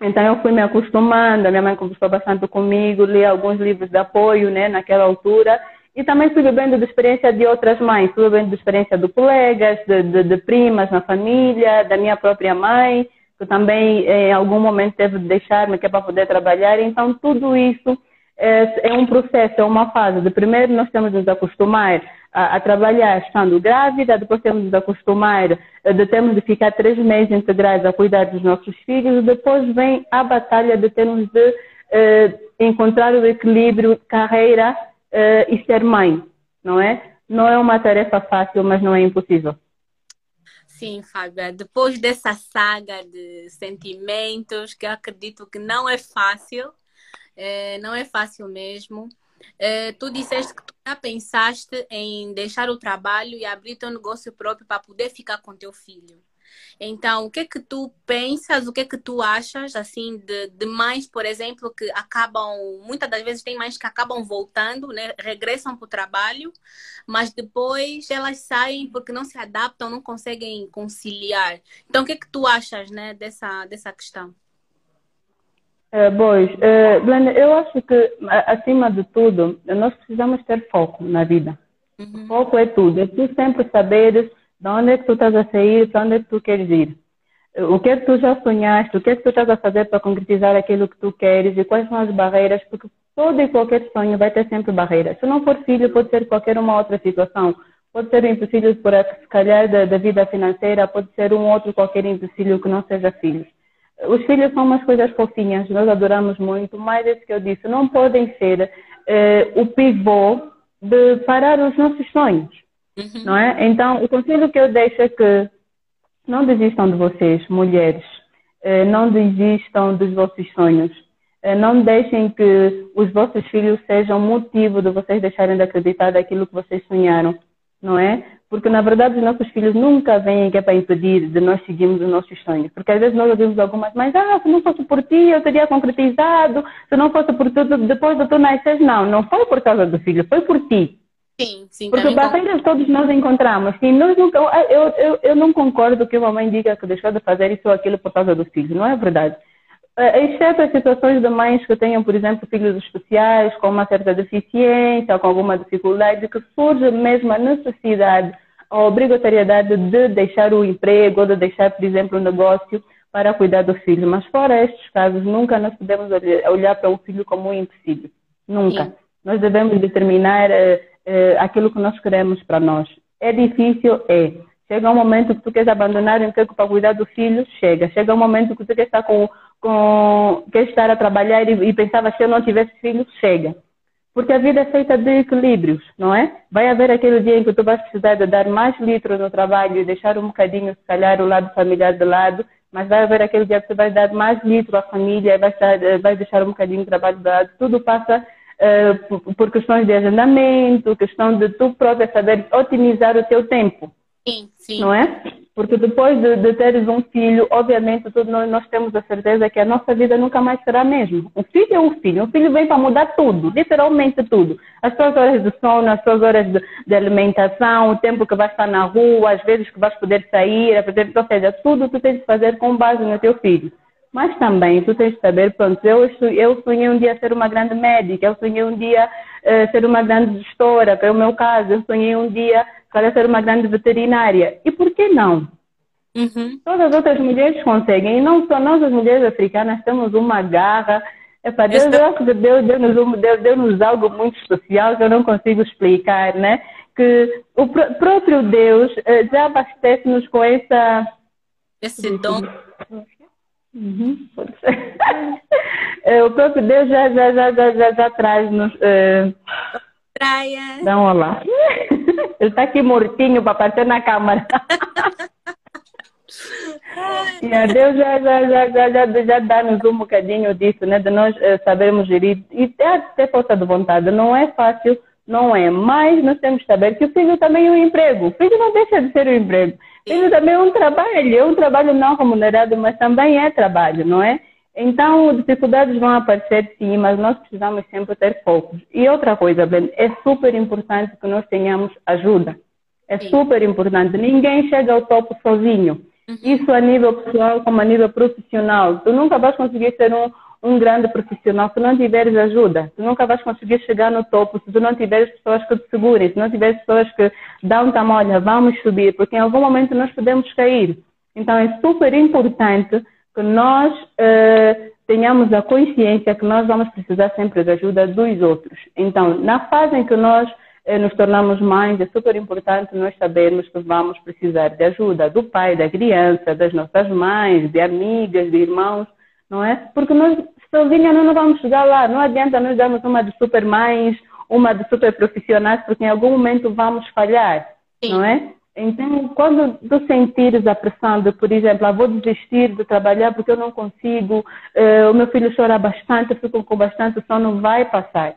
Então eu fui me acostumando, a minha mãe conversou bastante comigo, li alguns livros de apoio né, naquela altura e também fui bebendo de experiência de outras mães, fui bebendo de experiência de colegas, de, de, de primas na família, da minha própria mãe, que também em algum momento teve de deixar-me que é para poder trabalhar. Então tudo isso é, é, um processo, é uma fase. De primeiro nós temos de nos acostumar a, a, trabalhar estando grávida, depois temos de acostumar, eh, de termos de ficar três meses integrais a cuidar dos nossos filhos, depois vem a batalha de termos de eh, encontrar o equilíbrio carreira eh, e ser mãe, não é? Não é uma tarefa fácil, mas não é impossível. Sim, Fábia. Depois dessa saga de sentimentos, que eu acredito que não é fácil, é, não é fácil mesmo. É, tu disseste que tu já pensaste em deixar o trabalho e abrir teu negócio próprio para poder ficar com teu filho. Então, o que é que tu pensas, o que é que tu achas, assim, de, de mães, por exemplo, que acabam, muitas das vezes tem mães que acabam voltando, né, regressam para o trabalho, mas depois elas saem porque não se adaptam, não conseguem conciliar. Então, o que é que tu achas, né, dessa, dessa questão? É, pois, é, Glenda, eu acho que, acima de tudo, nós precisamos ter foco na vida. Uhum. Foco é tudo. É tu sempre saberes de onde é que tu estás a sair, para onde é que tu queres ir. O que é que tu já sonhaste, o que é que tu estás a fazer para concretizar aquilo que tu queres e quais são as barreiras, porque todo e qualquer sonho vai ter sempre barreiras. Se não for filho, pode ser qualquer uma outra situação. Pode ser um empecilho por, se calhar, da, da vida financeira, pode ser um outro qualquer empecilho que não seja filho. Os filhos são umas coisas fofinhas, nós adoramos muito, mas é isso que eu disse, não podem ser eh, o pivô de parar os nossos sonhos, uhum. não é? Então, o conselho que eu deixo é que não desistam de vocês, mulheres, eh, não desistam dos vossos sonhos, eh, não deixem que os vossos filhos sejam motivo de vocês deixarem de acreditar daquilo que vocês sonharam, não é? Porque, na verdade, os nossos filhos nunca vêm é para impedir de nós seguirmos os nossos sonhos. Porque às vezes nós ouvimos algumas mães, ah, se não fosse por ti, eu teria concretizado, se não fosse por tudo, depois de tu nasces. Não, não foi por causa do filho, foi por ti. Sim, sim. Porque barreiras todos nós encontramos. Sim, nós nunca, eu, eu, eu não concordo que uma mãe diga que deixou de fazer isso ou aquilo por causa do filho. Não é verdade. Eh, exceto as situações de mães que tenham, por exemplo, filhos especiais com uma certa deficiência ou com alguma dificuldade, que surge mesmo a necessidade a obrigatoriedade de deixar o emprego ou de deixar, por exemplo, o negócio para cuidar do filho. Mas fora estes casos, nunca nós podemos olhar para o filho como um empecilho. Nunca. Sim. Nós devemos determinar uh, uh, aquilo que nós queremos para nós. É difícil? É. Chega um momento que tu queres abandonar o emprego para cuidar do filho? Chega. Chega um momento que tu queres estar, com, com, queres estar a trabalhar e, e pensava se eu não tivesse filho? Chega. Porque a vida é feita de equilíbrios, não é? Vai haver aquele dia em que tu vais precisar de dar mais litros no trabalho e deixar um bocadinho, se calhar, o lado familiar de lado, mas vai haver aquele dia que tu vais dar mais litro à família, vai, estar, eh, vai deixar um bocadinho de trabalho de lado. Tudo passa uh, por, por, questões de agendamento, questão de tu próprio saber otimizar o teu tempo. Sim, sim. Não é? Porque depois de, de teres um filho, obviamente, todos nós, nós, temos a certeza que a nossa vida nunca mais será a mesma. Um filho é um filho. Um filho vem para mudar tudo, literalmente tudo. As suas horas de sono, as suas horas de, de alimentação, o tempo que vais estar na rua, as vezes que vais poder sair, ou seja, tudo tu tens de fazer com base no teu filho. Mas também tu tens de saber, pronto, eu, eu sonhei um dia ser uma grande médica, eu sonhei um dia uh, ser uma grande gestora, que é o meu caso, eu sonhei um dia para ser uma grande veterinária. E por que não? Uhum. Todas as outras mulheres conseguem, e não só nós, as mulheres africanas, temos uma garra. Epa, Deus, Deus, Deus, Deus, Deus, Deus nos algo muito especial que eu não consigo explicar, né? Que o pr próprio Deus uh, já abastece-nos com essa. Esse dom. Uhum, pode ser. Eh, o próprio Deus já, já, já, já, já, já traz-nos. Uh... Praia. Dá um olá. Ele está aqui mortinho para aparecer na câmara. yeah, Deus já, já, já, já, já, já dá-nos um bocadinho disso, né? De nós uh, sabermos gerir. E é ter força de vontade. Não é fácil, não é. Mas nós temos que saber que o filho também é um emprego. O filho não deixa de ser um emprego. Filho também é um trabalho. É um trabalho não remunerado, mas também é trabalho, não é? Então, dificuldades vão aparecer sim, mas nós precisamos sempre ter focos. E outra coisa, Ben, é super importante que nós tenhamos ajuda. É sim. super importante. Ninguém chega ao topo sozinho. Uhum. Isso a nível pessoal como a nível profissional. Tu nunca vais conseguir ser um, um grande profissional se não tiveres ajuda. Tu nunca vais conseguir chegar no topo se tu não tiveres pessoas que te segurem, se não tiveres pessoas que dão tamanho, olha, vamos subir, porque em algum momento nós podemos cair. Então é super importante que nós uh, tenhamos a consciência que nós vamos precisar sempre da ajuda dos outros. Então, na fase em que nós uh, nos tornamos mães, é super importante nós sabermos que vamos precisar de ajuda do pai, da criança, das nossas mães, de amigas, de irmãos, não é? Porque nós sozinhas não vamos chegar lá. Não adianta nós darmos uma de super mães, uma de super profissionais, porque em algum momento vamos falhar, Sim. não é? Então, quando tu sentires a pressão de, por exemplo, ah, vou desistir de trabalhar porque eu não consigo, uh, o meu filho chora bastante, eu fico com bastante sono, vai passar.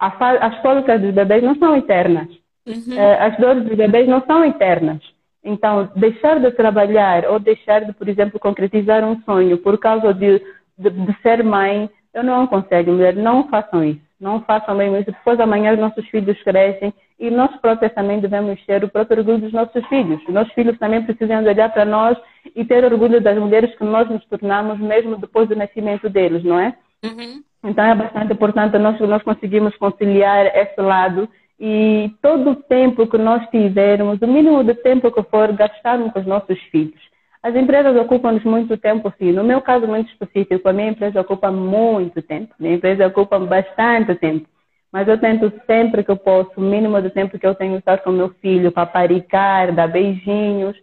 As cólicas dos bebês não são eternas. Uhum. Uh, as dores dos bebês não são eternas. Então, deixar de trabalhar ou deixar de, por exemplo, concretizar um sonho por causa de, de, de ser mãe, eu não aconselho, mulher, não façam isso. Não façam mesmo isso. Depois amanhã os nossos filhos crescem e nós próprios também devemos ter o próprio orgulho dos nossos filhos. Os nossos filhos também precisam olhar para nós e ter orgulho das mulheres que nós nos tornamos mesmo depois do nascimento deles, não é? Uhum. Então é bastante importante nós, nós conseguirmos conciliar esse lado e todo o tempo que nós tivermos, o mínimo de tempo que for, gastarmos com os nossos filhos. As empresas ocupam-nos muito tempo, sim. No meu caso muito específico, a minha empresa ocupa muito tempo. Minha empresa ocupa bastante tempo. Mas eu tento sempre que eu posso, o mínimo de tempo que eu tenho estar com meu filho, paparicar, dar beijinhos.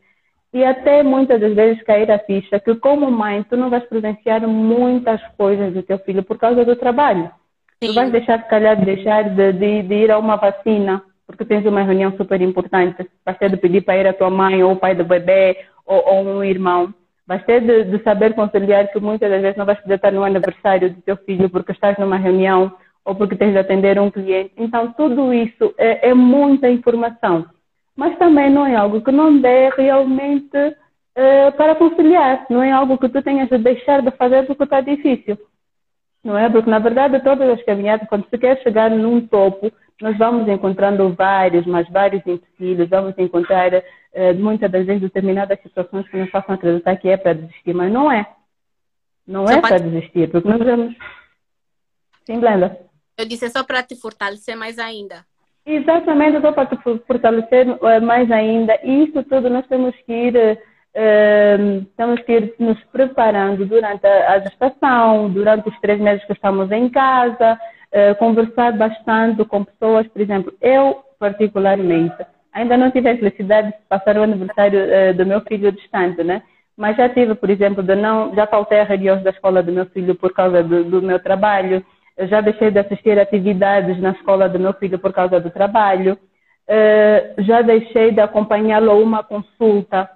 E até muitas das vezes cair a ficha que como mãe, tu não vais presenciar muitas coisas do teu filho por causa do trabalho. Sim. Tu vais deixar, se calhar, deixar de, de, de ir a uma vacina porque tens uma reunião super importante. Vais ter de pedir para ir a tua mãe ou o pai do bebê ou, ou um irmão. Vais ter de, de, saber conciliar que muitas das vezes não vais poder estar no aniversário do teu filho porque estás numa reunião ou porque tens de atender um cliente. Então, tudo isso é, é muita informação. Mas também não é algo que não dê realmente uh, para conciliar. Não é algo que tu tenhas de deixar de fazer porque está difícil. Não é? Porque, na verdade, todas as caminhadas, quando se quer chegar num topo, nós vamos encontrando vários, mas vários empecilhos, vamos encontrar uh, muitas das vezes determinadas situações que nos façam acreditar que é para desistir, mas não é. Não é para desistir, porque nós vamos. Sim, Blenda. Eu disse é só para te fortalecer mais ainda. Exatamente, só para te fortalecer eh, mais ainda. E isso tudo nós temos que ir, uh, temos que ir nos preparando durante a gestação, durante os três meses que estamos em casa, uh, conversar bastante com pessoas, por exemplo, eu particularmente, ainda não tive a felicidade de passar o aniversário uh, do meu filho distante, né? Mas já tive, por exemplo, de não, já faltei a reuniões da escola do meu filho por causa do, do meu trabalho, eu já deixei de assistir atividades na escola do meu filho por causa do trabalho, uh, já deixei de acompanhá-lo a uma consulta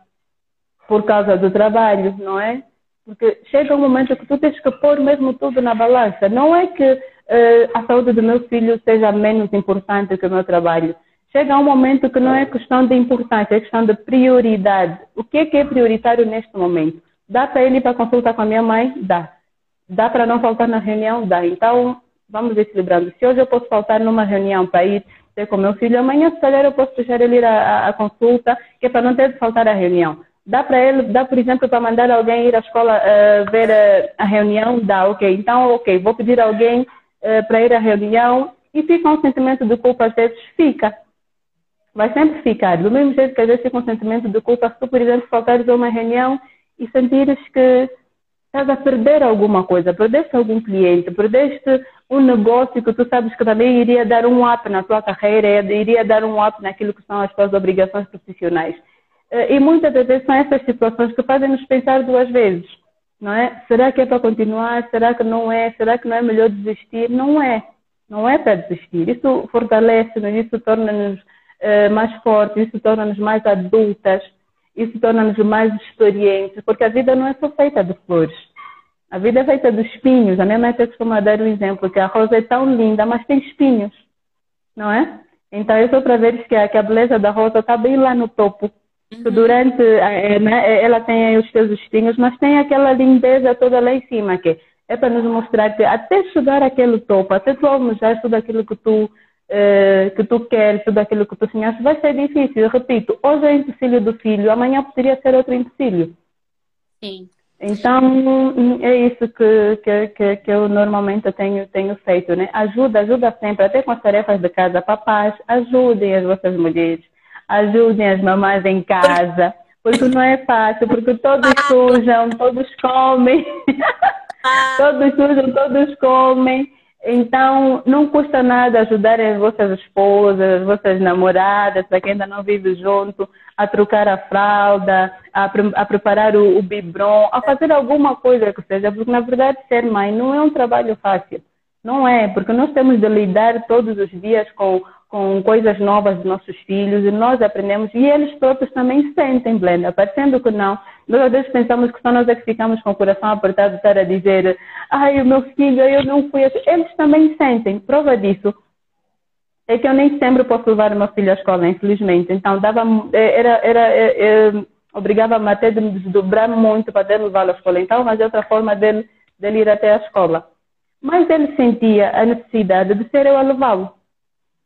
por causa do trabalho, não é? Porque chega um momento que tu tens que pôr mesmo tudo na balança. Não é que uh, a saúde do meu filho seja menos importante que o meu trabalho. Chega um momento que não é questão de importância, é questão de prioridade. O que é que é prioritário neste momento? Dá para ele ir para consulta com a minha mãe? Dá. Dá para não faltar na reunião? Dá. Então, vamos equilibrando. Se hoje eu posso faltar numa reunião para ir ter com meu filho, amanhã, se calhar, eu posso deixar ele ir à, à consulta, que é para não ter de faltar a reunião. Dá para ele, dá por exemplo para mandar alguém ir à escola uh, ver a, a, reunião, dá, ok. Então, ok, vou pedir alguém uh, para ir à reunião e fica um sentimento de culpa às vezes fica. Vai sempre ficar. Do mesmo jeito que às vezes fica um sentimento de culpa se tu, por exemplo, faltares a uma reunião e sentires que estás a perder alguma coisa, perdeste algum cliente, perdeste um negócio que tu sabes que também iria dar um up na tua carreira, iria dar um up naquilo que são as tuas obrigações profissionais. Eh, e muitas das vezes são essas situações que fazem-nos pensar duas vezes, não é? Será que é para continuar? Será que não é? Será que não é melhor desistir? Não é. Não é para desistir. Isso fortalece-nos, isso torna-nos uh, mais fortes, isso torna-nos mais adultas, isso torna-nos mais experientes, porque a vida não é só feita de flores. A vida é feita de espinhos. A minha mãe costuma dar um exemplo que a rosa é tão linda, mas tem espinhos, não é? Então, é só para ver que a, que a beleza da rosa está bem lá no topo Uhum. Durante, é, né, ela tem os seus espinhos, mas tem aquela lindeza toda lá em cima, que é para nos mostrar que até chegar àquele topo, até tu almejar tudo aquilo que tu, eh, que tu queres, tudo aquilo que tu sonhas, vai ser difícil. Eu repito, hoje é o empecilho do filho, amanhã poderia ser outro empecilho. Sim. Então, é isso que, que, que, eu normalmente tenho, tenho feito, né? Ajuda, ajuda sempre, até com as tarefas de casa. Papás, ajudem as vossas mulheres ajudem as mamães em casa, porque não é fácil, porque todos sujam, todos comem, todos sujam, todos comem. Então, não custa nada ajudar as vossas esposas, as vossas namoradas, para quem ainda não vive junto, a trocar a fralda, a, pre a preparar o, o biberon, a fazer alguma coisa que seja, porque na verdade ser mãe não é um trabalho fácil. Não é, porque nós temos de lidar todos os dias com com coisas novas dos nossos filhos e nós aprendemos e eles próprios também sentem, Blenda, parecendo que não. Nós às vezes pensamos que só nós é que ficamos com o coração apertado estar a dizer ai, o meu filho, eu não fui assim. Eles também sentem. Prova disso é que eu nem sempre posso levar o meu filho à escola, infelizmente. Então, dava, é, era, era, é, é, obrigava-me até de me desdobrar muito para poder levá-lo à escola. Então, mas é outra forma dele, dele ir até a escola. Mas ele sentia a necessidade de ser eu a levá-lo.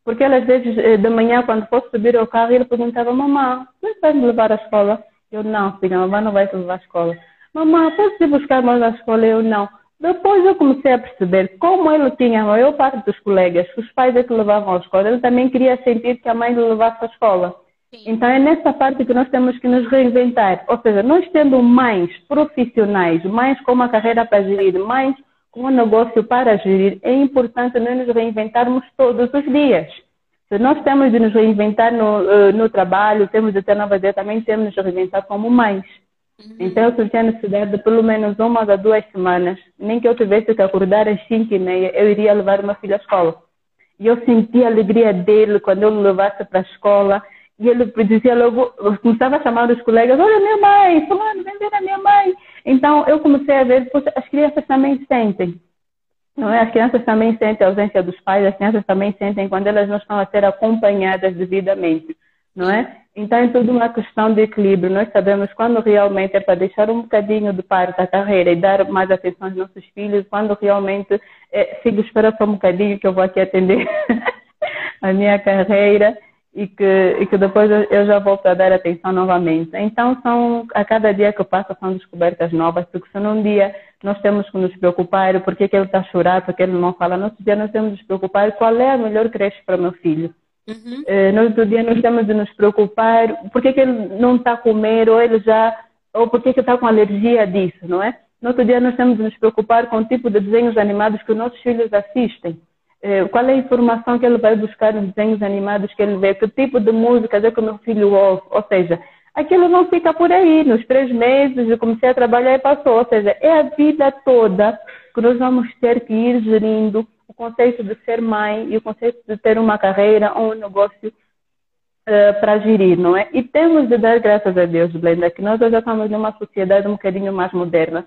Porque ele, às vezes, eh, de manhã, quando fosse subir ao carro, ele perguntava, mamãe, você vai me levar à escola? Eu, não, filha, mamãe não vai te levar à escola. Mamãe, posso ir buscar mais à escola? Eu, não. Depois eu comecei a perceber como ele tinha a maior parte dos colegas, os pais é que levavam à escola, ele também queria sentir que a mãe lhe levasse à escola. Sim. Então é nessa parte que nós temos que nos reinventar. Ou seja, nós tendo mães profissionais, mães com uma carreira para gerir, mães com um negócio para gerir, é importante nós nos reinventarmos todos os dias. Se nós temos de nos reinventar no, eh, no trabalho, temos de ter novas ideias, também temos de nos reinventar como mães. Uhum. Então, eu senti a necessidade de pelo menos uma a duas semanas, nem que eu tivesse que acordar às cinco e meia, eu iria levar uma filha à escola. E eu senti a alegria dele quando eu o levasse para a escola. E ele dizia logo, começava a chamar os colegas, olha minha mãe, fulano, vem ver a minha mãe. Então eu comecei a ver, poxa, as crianças também sentem. Não é? As crianças também sentem a ausência dos pais, as crianças também sentem quando elas não estão a ser acompanhadas devidamente, não é? Então é tudo uma questão de equilíbrio. Nós sabemos quando realmente é para deixar um bocadinho de parte da carreira e dar mais atenção aos nossos filhos, quando realmente é, sigo espera só um bocadinho que eu vou aqui atender a minha carreira e que, e que depois eu já volto a dar atenção novamente. Então, são, a cada dia que passa são descobertas novas, porque se num dia nós temos que nos preocupar porque que ele está a chorar, porque ele não fala, no outro dia nós temos de nos preocupar qual é a melhor creche para o meu filho. Uhum. Eh, no outro dia nós temos de nos preocupar porque que ele não está a comer ou ele já, ou porque que está com alergia disso, não é? No outro dia nós temos de nos preocupar com o tipo de desenhos animados que os nossos filhos assistem. Eh, qual é a informação que ele vai buscar nos desenhos animados que ele vê, que tipo de música é que o meu filho ouve, ou seja, aquilo não fica por aí. Nos três meses eu comecei a trabalhar e passou, ou seja, é a vida toda que nós vamos ter que ir gerindo o conceito de ser mãe e o conceito de ter uma carreira ou um negócio uh, para gerir, não é? E temos de dar graças a Deus, Blenda, que nós já estamos numa sociedade um bocadinho mais moderna,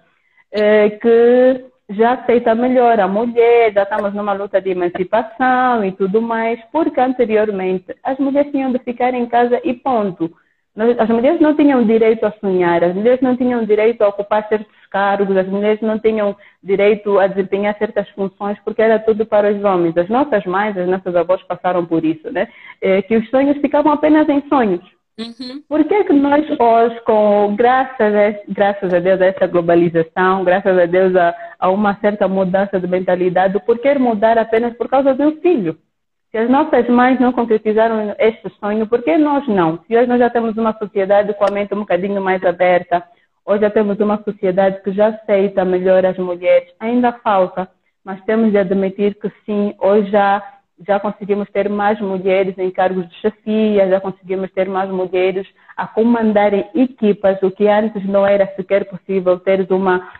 uh, que já aceita melhor a mulher, já estamos numa luta de emancipação e tudo mais, porque anteriormente as mulheres tinham de ficar em casa e ponto. As mulheres não tinham direito a sonhar, as mulheres não tinham direito a ocupar certos cargos, as mulheres não tinham direito a desempenhar certas funções, porque era tudo para os homens. As nossas mães, as nossas avós passaram por isso, né? É, que os sonhos ficavam apenas em sonhos. Uhum. Por que, que nós hoje, com, graças, a, graças a Deus a essa globalização, graças a Deus a, a uma certa mudança de mentalidade, por que mudar apenas por causa do filho? Se as nossas mães não concretizaram este sonho, por que nós não? Se hoje nós já temos uma sociedade com a mente um bocadinho mais aberta, hoje já temos uma sociedade que já aceita melhor as mulheres, ainda falta, mas temos de admitir que sim, hoje já já conseguimos ter mais mulheres em cargos de chefia, já conseguimos ter mais mulheres a comandarem equipas, o que antes não era sequer possível ter uma,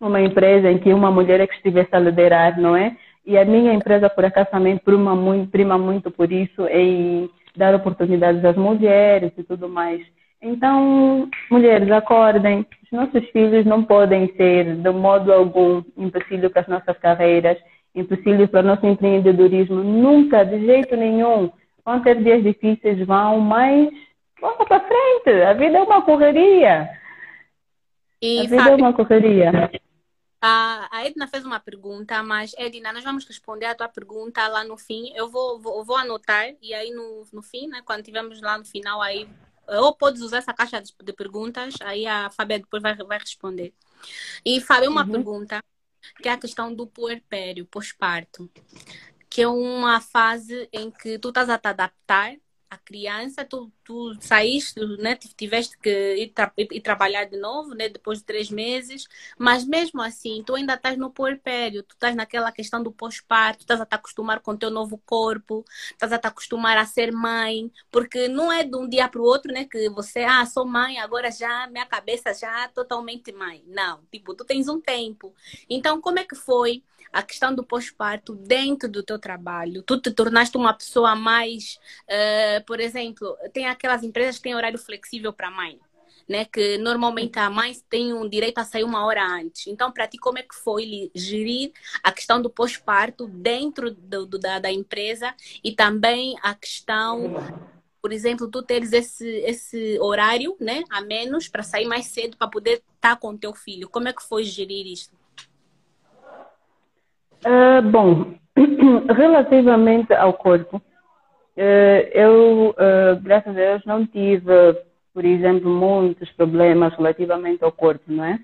uma empresa em que uma mulher é que estivesse a liderar, não é? E a minha empresa, por acaso, também prima muito, prima muito por isso, em dar oportunidades às mulheres e tudo mais. Então, mulheres, acordem. Os nossos filhos não podem ser, de modo algum, empecilho para as nossas carreiras empecilhos para o nosso empreendedorismo. Nunca, de jeito nenhum. Vão ter dias difíceis, vão, mas vamos para frente. A vida é uma correria. E, a vida é Fábio, é uma correria. A, a Edna fez uma pergunta, mas Edna, nós vamos responder a tua pergunta lá no fim. Eu vou, vou, vou anotar e aí no, no fim, né, quando tivermos lá no final, aí ou podes usar essa caixa de, de perguntas, aí a Fábia depois vai, vai responder. E Fábio, uma uhum. pergunta que é a questão do puerpério, pós-parto, que é uma fase em que tu estás a te adaptar à criança, tu, tu saíste, né, tiveste que ir, tra ir, trabalhar de novo, né, depois de três meses, mas mesmo assim, tu ainda estás no puerpério, tu estás naquela questão do pós-parto, estás a te acostumar com o teu novo corpo, estás a te acostumar a ser mãe, porque não é de um dia para o outro, né, que você, ah, sou mãe, agora já, minha cabeça já é totalmente mãe. Não, tipo, tu tens um tempo. Então, como é que foi a questão do pós-parto dentro do teu trabalho? Tu te tornaste uma pessoa mais, uh, por exemplo, tem aquelas empresas que têm horário flexível para mãe. Né, que normalmente a mãe tem um direito a sair uma hora antes. Então, para ti, como é que foi gerir a questão do pós-parto dentro do, do, da, da empresa e também a questão por exemplo, tu teres esse, esse horário, né, a menos para sair mais cedo para poder estar tá com teu filho. Como é que foi gerir isso? Uh, bom, relativamente ao corpo, uh, eu, uh, graças a Deus, não tive, por exemplo, muitos problemas relativamente ao corpo, não é?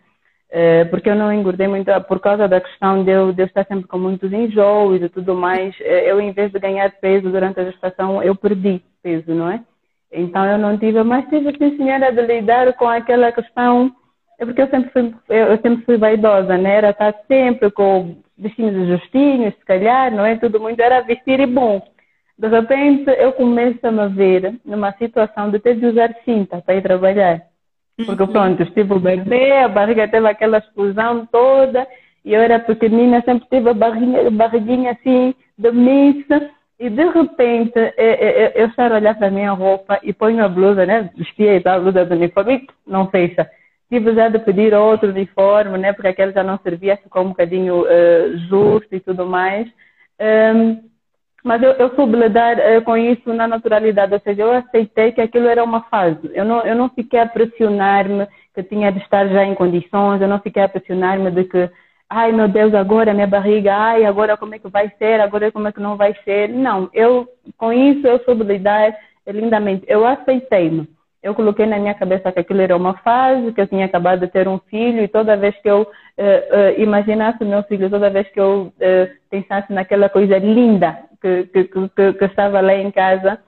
porque eu não engordei muito por causa da questão de eu, de eu estar sempre com muitos enjoos e tudo mais. Eu, em vez de ganhar peso durante a gestação, eu perdi peso, não é? Então eu não tive, mas tive sim, senhora, de lidar com aquela questão é porque eu sempre fui, eu sempre fui vaidosa, né? Era estar sempre com vestidos justinhos, se calhar, não é? Tudo muito era vestir e bom. De repente, eu começo a me ver numa situação de ter de usar cinta para ir trabalhar. Porque uhum. pronto, estive o bebê, a barriga teve aquela explosão toda, e eu era pequenina, sempre tive a barriguinha, barriguinha assim, de missa, e de repente eu, eu, eu a olhar para a minha roupa e ponho a blusa, né? Vestia e tal, a blusa do uniforme, não fecha tive já de pedir outro uniforme, né, porque aquele já não servia, ficou um bocadinho uh, justo e tudo mais. Um, mas eu, eu soube lidar uh, com isso na naturalidade, ou seja, eu aceitei que aquilo era uma fase. Eu não, eu não fiquei a pressionar-me que tinha de estar já em condições, eu não fiquei a pressionar-me de que, ai meu Deus, agora minha barriga, ai, agora como é que vai ser, agora como é que não vai ser. Não, eu, com isso eu soube lidar lindamente. Eu aceitei-me eu coloquei na minha cabeça que aquilo era uma fase, que eu tinha acabado de ter um filho e toda vez que eu uh, uh, imaginasse o meu filho, toda vez que eu uh, pensasse naquela coisa linda que, que, que, que estava lá em casa,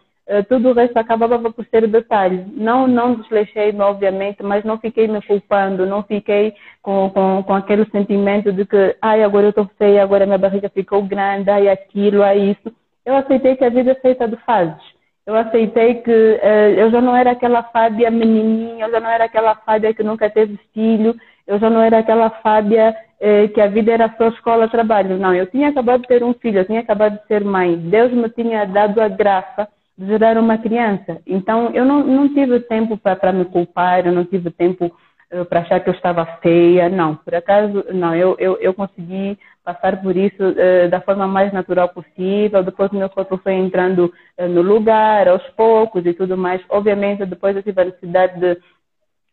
tudo o resto acabava por ser detalhe. Não, não desleixei-me, obviamente, mas não fiquei me culpando, não fiquei com, com, com aquele sentimento de que, ai, agora eu estou feia, agora minha barriga ficou grande, ai, aquilo, ai, isso. Eu aceitei que a vida é feita de fases eu aceitei que uh, eu já não era aquela Fábia menininha, eu já não era aquela Fábia que nunca teve filho, eu já não era aquela Fábia uh, que a vida era só escola, trabalho. Não, eu tinha acabado de ter um filho, eu tinha acabado de ser mãe. Deus me tinha dado a graça de gerar uma criança. Então, eu não, não tive tempo para me culpar, eu não tive tempo uh, para achar que eu estava feia. Não, por acaso, não, eu, eu, eu consegui passar por isso uh, da forma mais natural possível. Depois o meu corpo foi entrando uh, no lugar, aos poucos e tudo mais. Obviamente, depois eu tive a necessidade de,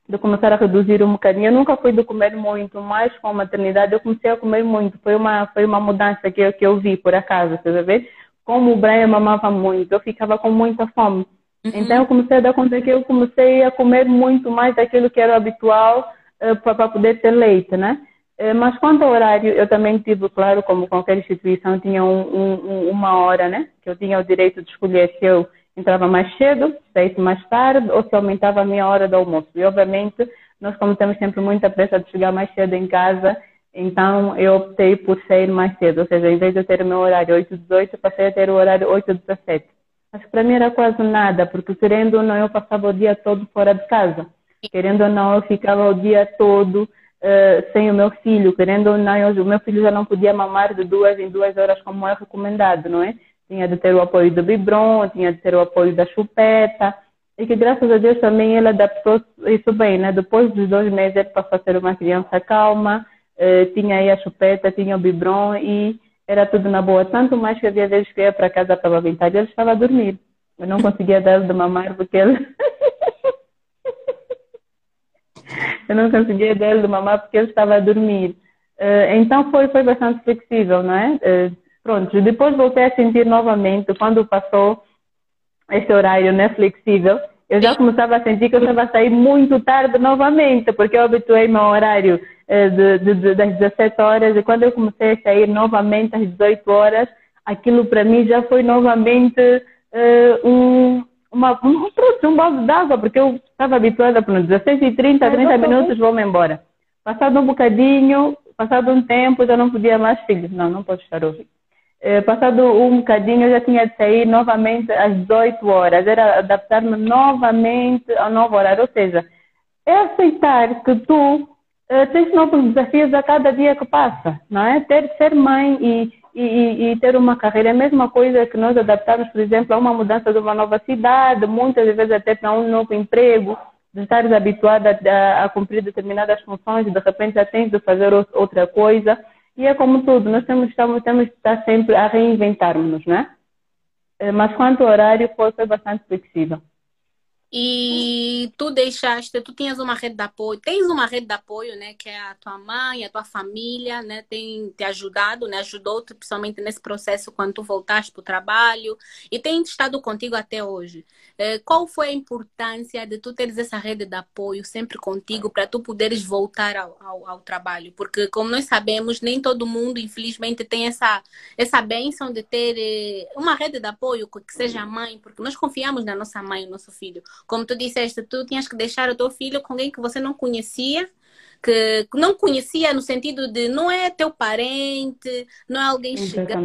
de começar a reduzir um bocadinho. Eu nunca fui de comer muito, mas com a maternidade eu comecei a comer muito. Foi uma, foi uma mudança que eu, que eu vi, por acaso, você ver? Como o Brian mamava muito, eu ficava com muita fome. Uhum. Então eu comecei a dar conta que eu comecei a comer muito mais daquilo que era habitual uh, para poder ter leite, né? Uh, mas quanto ao horário, eu também tive, claro, como qualquer instituição, tinha um, um, uma hora, né? Que eu tinha o direito de escolher se eu entrava mais cedo, saísse mais tarde ou se aumentava a minha hora do almoço. E obviamente, nós como temos sempre muita pressa de chegar mais cedo em casa, então eu optei por sair mais cedo, ou seja, em vez de eu ter o meu horário 8 18, passei a ter o horário 8 17. Mas para mim era quase nada, porque querendo ou não, eu passava o dia todo fora de casa. Querendo ou não, eu ficava o dia todo uh, sem o meu filho. Querendo ou não, o meu filho já não podia mamar de duas em duas horas como é recomendado, não é? Tinha de ter o apoio do biberon, tinha de ter o apoio da chupeta. E que graças a Deus também ele adaptou isso bem, né? Depois dos dois meses ele passou a ser uma criança calma, uh, tinha aí a chupeta, tinha o biberon e era tudo na boa. Tanto mais que havia vezes que eu ia para casa para vintage, ele estava a dormir. Eu não conseguia dar de mamar porque ele. eu não conseguia dar de mamar porque ele estava a dormir. Uh, então foi, foi bastante flexível, não é? Uh, pronto, depois voltei a sentir novamente, quando passou esse horário né, flexível, eu já começava a sentir que eu estava a sair muito tarde novamente, porque eu habituei meu horário eh, de, de, das 17 horas e quando eu comecei a sair novamente às 18 horas, aquilo para mim já foi novamente um, uma, um, um balde d'água, porque eu estava habituada por 16 e 30, 30 minutos vou-me embora. Passado um bocadinho, passado um tempo, já não podia mais filhos. Não, não pode estar ouvindo. Eh, passado um bocadinho, eu já tinha de sair novamente às 18 horas. Era adaptar-me novamente ao novo horário. Ou seja, é aceitar que tu uh, tens novos desafios a cada dia que passa, não é? Ter, ser mãe e, e, e, ter uma carreira é a mesma coisa que nós adaptarmos, por exemplo, a uma mudança de uma nova cidade, muitas vezes até para um novo emprego, de estar habituada a, a, cumprir determinadas funções e de repente já tens de fazer outra coisa. E é como tudo, nós temos, estamos, temos de estar sempre a reinventarmos, não é? Eh, mas quanto ao horário, foi bastante flexível e tu deixaste, tu tinhas uma rede de apoio, tens uma rede de apoio, né, que é a tua mãe, a tua família, né, tem te ajudado, né, ajudou-te principalmente nesse processo quando tu voltaste para o trabalho e tem estado contigo até hoje. É, qual foi a importância de tu teres essa rede de apoio sempre contigo para tu poderes voltar ao, ao, ao, trabalho? Porque, como nós sabemos, nem todo mundo, infelizmente, tem essa, essa benção de ter eh, uma rede de apoio que seja a mãe, porque nós confiamos na nossa mãe, no nosso filho. Como tu disseste, tu tinhas que deixar o teu filho com alguém que você não conhecia, que não conhecia no sentido de não é teu parente, não é alguém chegado.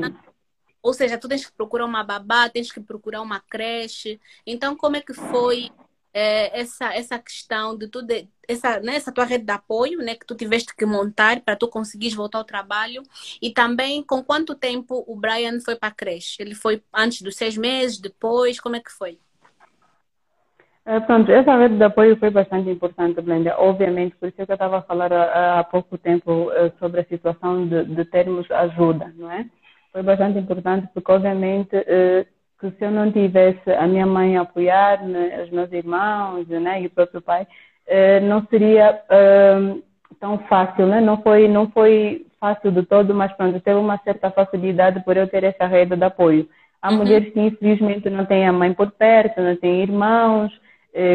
Ou seja, tu tens que procurar uma babá, tens que procurar uma creche. Então, como é que foi é, essa, essa questão de tu de, essa, né, essa tua rede de apoio, né, que tu tiveste que montar para tu conseguires voltar ao trabalho e também com quanto tempo o Brian foi para a creche? Ele foi antes dos seis meses, depois, como é que foi? É, pronto, essa rede de apoio foi bastante importante, Blenda. Obviamente, por isso que eu estava a falar há, há pouco tempo uh, sobre a situação de, de, termos ajuda, não é? Foi bastante importante porque, obviamente, que se eu não tivesse a minha mãe a apoiar, né, os meus irmãos né, e o próprio pai, não seria tão fácil, né? Não foi, não foi fácil de todo, mas pronto, teve uma certa facilidade por eu ter essa rede de apoio. Há uhum. mulheres que infelizmente não têm a mãe por perto, não têm irmãos, eh,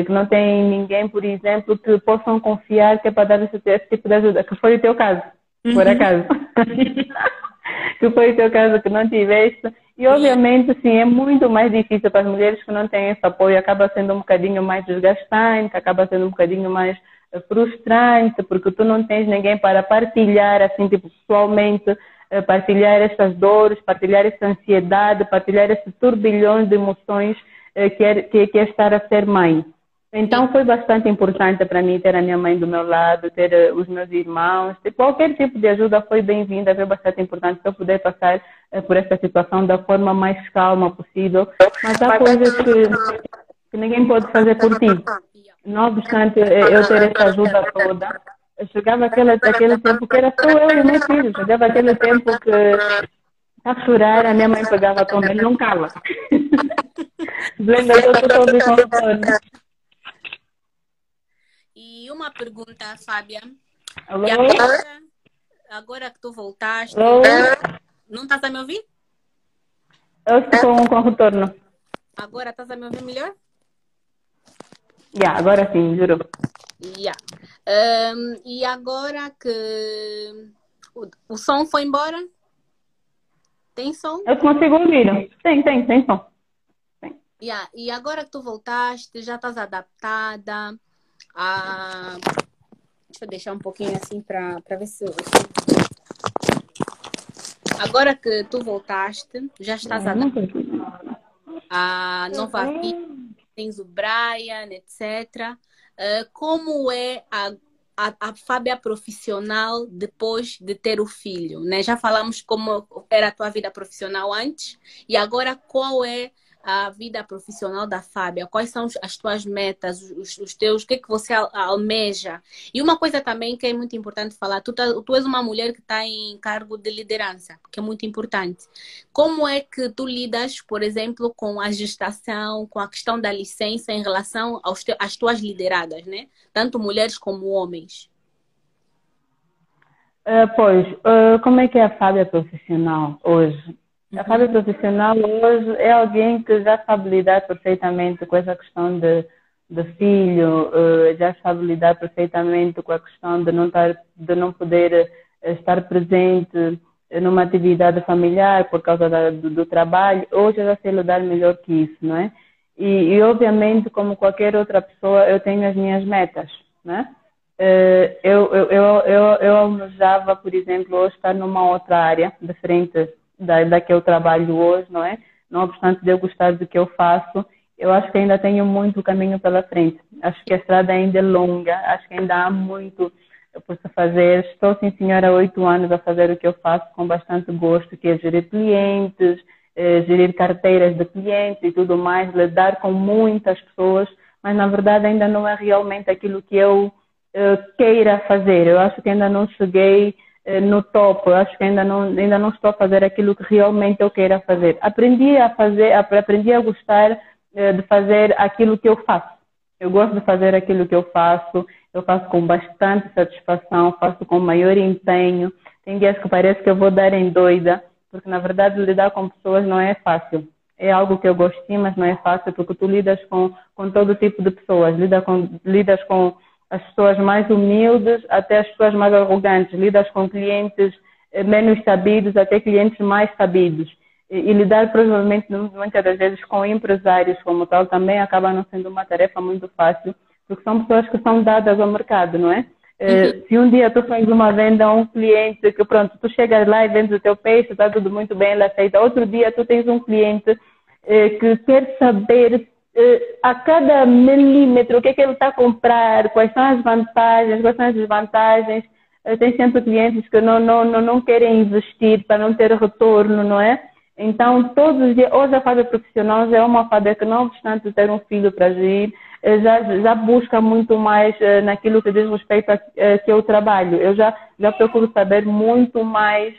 que não tem ninguém, por exemplo, que possam confiar que é para dar esse, esse tipo de ajuda, que foi o teu caso, uhum. por acaso. que foi o teu caso que não tiveste. E obviamente, sim, é muito mais difícil para as mulheres que não têm esse apoio, acaba sendo um bocadinho mais desgastante, acaba sendo um bocadinho mais eh, frustrante, porque tu não tens ninguém para partilhar, assim, tipo, pessoalmente, eh, partilhar essas dores, partilhar essa ansiedade, partilhar esse turbilhão de emoções eh, quer, que, que é estar a ser mãe. Então foi bastante importante para mim ter a minha mãe do meu lado, ter eh, os meus irmãos. Qualquer tipo de ajuda foi bem-vinda, foi bastante importante para eu poder passar eh, por essa situação da forma mais calma possível. Mas há coisas que, que ninguém pode fazer por ti. Não obstante eu ter essa ajuda toda, chegava aquele, aquele tempo que era só eu e meu filho. Chegava aquele tempo que a chorar, a minha mãe pegava a ele não cala. Blenda, eu estou ouvindo E uma pergunta, Fábia. Alô? Agora, agora, que tu voltaste, Alô? não estás a me ouvir? Eu estou com, com retorno. Agora estás a me ouvir melhor? Yeah, agora sim, juro. Yeah. Um, e agora que o, o som foi embora? Tem som? Eu consigo ouvir. Tem, tem, tem som. Yeah. E agora que tu voltaste, já estás adaptada a. Deixa eu deixar um pouquinho assim para ver se. Agora que tu voltaste, já estás adaptada a nova vida, tens o Brian, etc. Uh, como é a, a, a Fábia profissional depois de ter o filho? Né? Já falamos como era a tua vida profissional antes e agora qual é a vida profissional da Fábia? Quais são as tuas metas, os, os teus, o que, é que você almeja? E uma coisa também que é muito importante falar, tu, tá, tu és uma mulher que está em cargo de liderança, que é muito importante. Como é que tu lidas, por exemplo, com a gestação, com a questão da licença em relação aos te, às tuas lideradas, né? Tanto mulheres como homens. Uh, pois, uh, como é que é a Fábia profissional hoje? A Fábio profissional hoje é alguém que já sabe lidar perfeitamente com essa questão de, de filho, eh, já sabe lidar perfeitamente com a questão de não, estar, de não poder eh, estar presente numa atividade familiar por causa da, do, do, trabalho. Hoje eu já sei lidar melhor que isso, não é? E, e, obviamente, como qualquer outra pessoa, eu tenho as minhas metas, né? Eu, eu, eu, eu, eu almejava, por exemplo, hoje estar numa outra área diferente da, da que eu trabalho hoje, não é? Não obstante de eu gostar do que eu faço, eu acho que ainda tenho muito caminho pela frente. Acho que a estrada ainda é longa, acho que ainda há muito por se fazer. Estou, sim, senhora, há oito anos a fazer o que eu faço com bastante gosto, que é gerir clientes, eh, gerir carteiras de clientes e tudo mais, lidar com muitas pessoas, mas na verdade ainda não é realmente aquilo que eu eh, queira fazer. Eu acho que ainda não cheguei no topo. Acho que ainda não, ainda não estou a fazer aquilo que realmente eu queira fazer. Aprendi a fazer, aprendi a gostar eh, de fazer aquilo que eu faço. Eu gosto de fazer aquilo que eu faço. Eu faço com bastante satisfação, faço com maior empenho. Tem dias que parece que eu vou dar em doida, porque na verdade lidar com pessoas não é fácil. É algo que eu gosto sim, mas não é fácil, porque tu lidas com, com todo tipo de pessoas. Lidas com, lidas com as pessoas mais humildes até as pessoas mais arrogantes, lidas com clientes eh, menos sabidos até clientes mais sabidos. E, e, lidar provavelmente muitas das vezes com empresários como tal também acaba não sendo uma tarefa muito fácil, porque são pessoas que são dadas ao mercado, não é? Eh, uhum. Se um dia tu fazes uma venda a um cliente que pronto, tu chegas lá e vendes o teu peixe, está tudo muito bem, ele aceita. Outro dia tu tens um cliente eh, que quer saber a cada milímetro, o que é que ele está a comprar, quais são as vantagens, quais são as desvantagens. Tem sempre clientes que não, não, não, não querem investir para não ter retorno, não é? Então, todos os dias, hoje a fábrica profissional já é uma fábrica que, não obstante ter um filho para gerir, eh, já, já busca muito mais eh, naquilo que diz respeito a que eu trabalho. Eu já, já procuro saber muito mais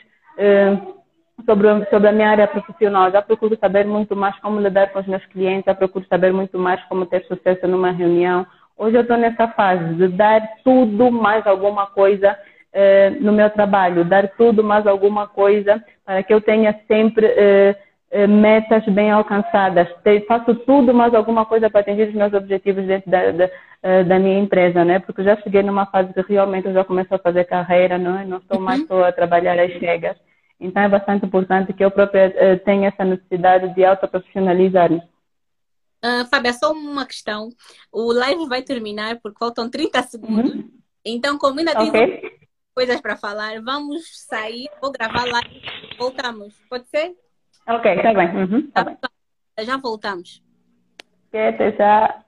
sobre, sobre a minha área profissional. Já procuro saber muito mais como lidar com os meus clientes, já procuro saber muito mais como ter sucesso numa reunião. Hoje eu estou nessa fase de dar tudo mais alguma coisa eh, no meu trabalho, dar tudo mais alguma coisa para que eu tenha sempre eh, eh metas bem alcançadas. faço tudo mais alguma coisa para atingir os meus objetivos dentro da, da, eh, da, minha empresa, né? Porque já cheguei numa fase que realmente eu já começo a fazer carreira, não é? Não estou mais uhum. só a trabalhar às cegas. Então é bastante importante que eu própria uh, tenha essa necessidade de autoprofissionalizar-me. Uh, Fábio, é só uma questão. O live vai terminar porque faltam 30 segundos. Uhum. Então, como ainda okay. tem coisas para falar, vamos sair, vou gravar lá e voltamos. Pode ser? Ok, tá bem. Uhum, tá, tá bem. Já voltamos. Até já.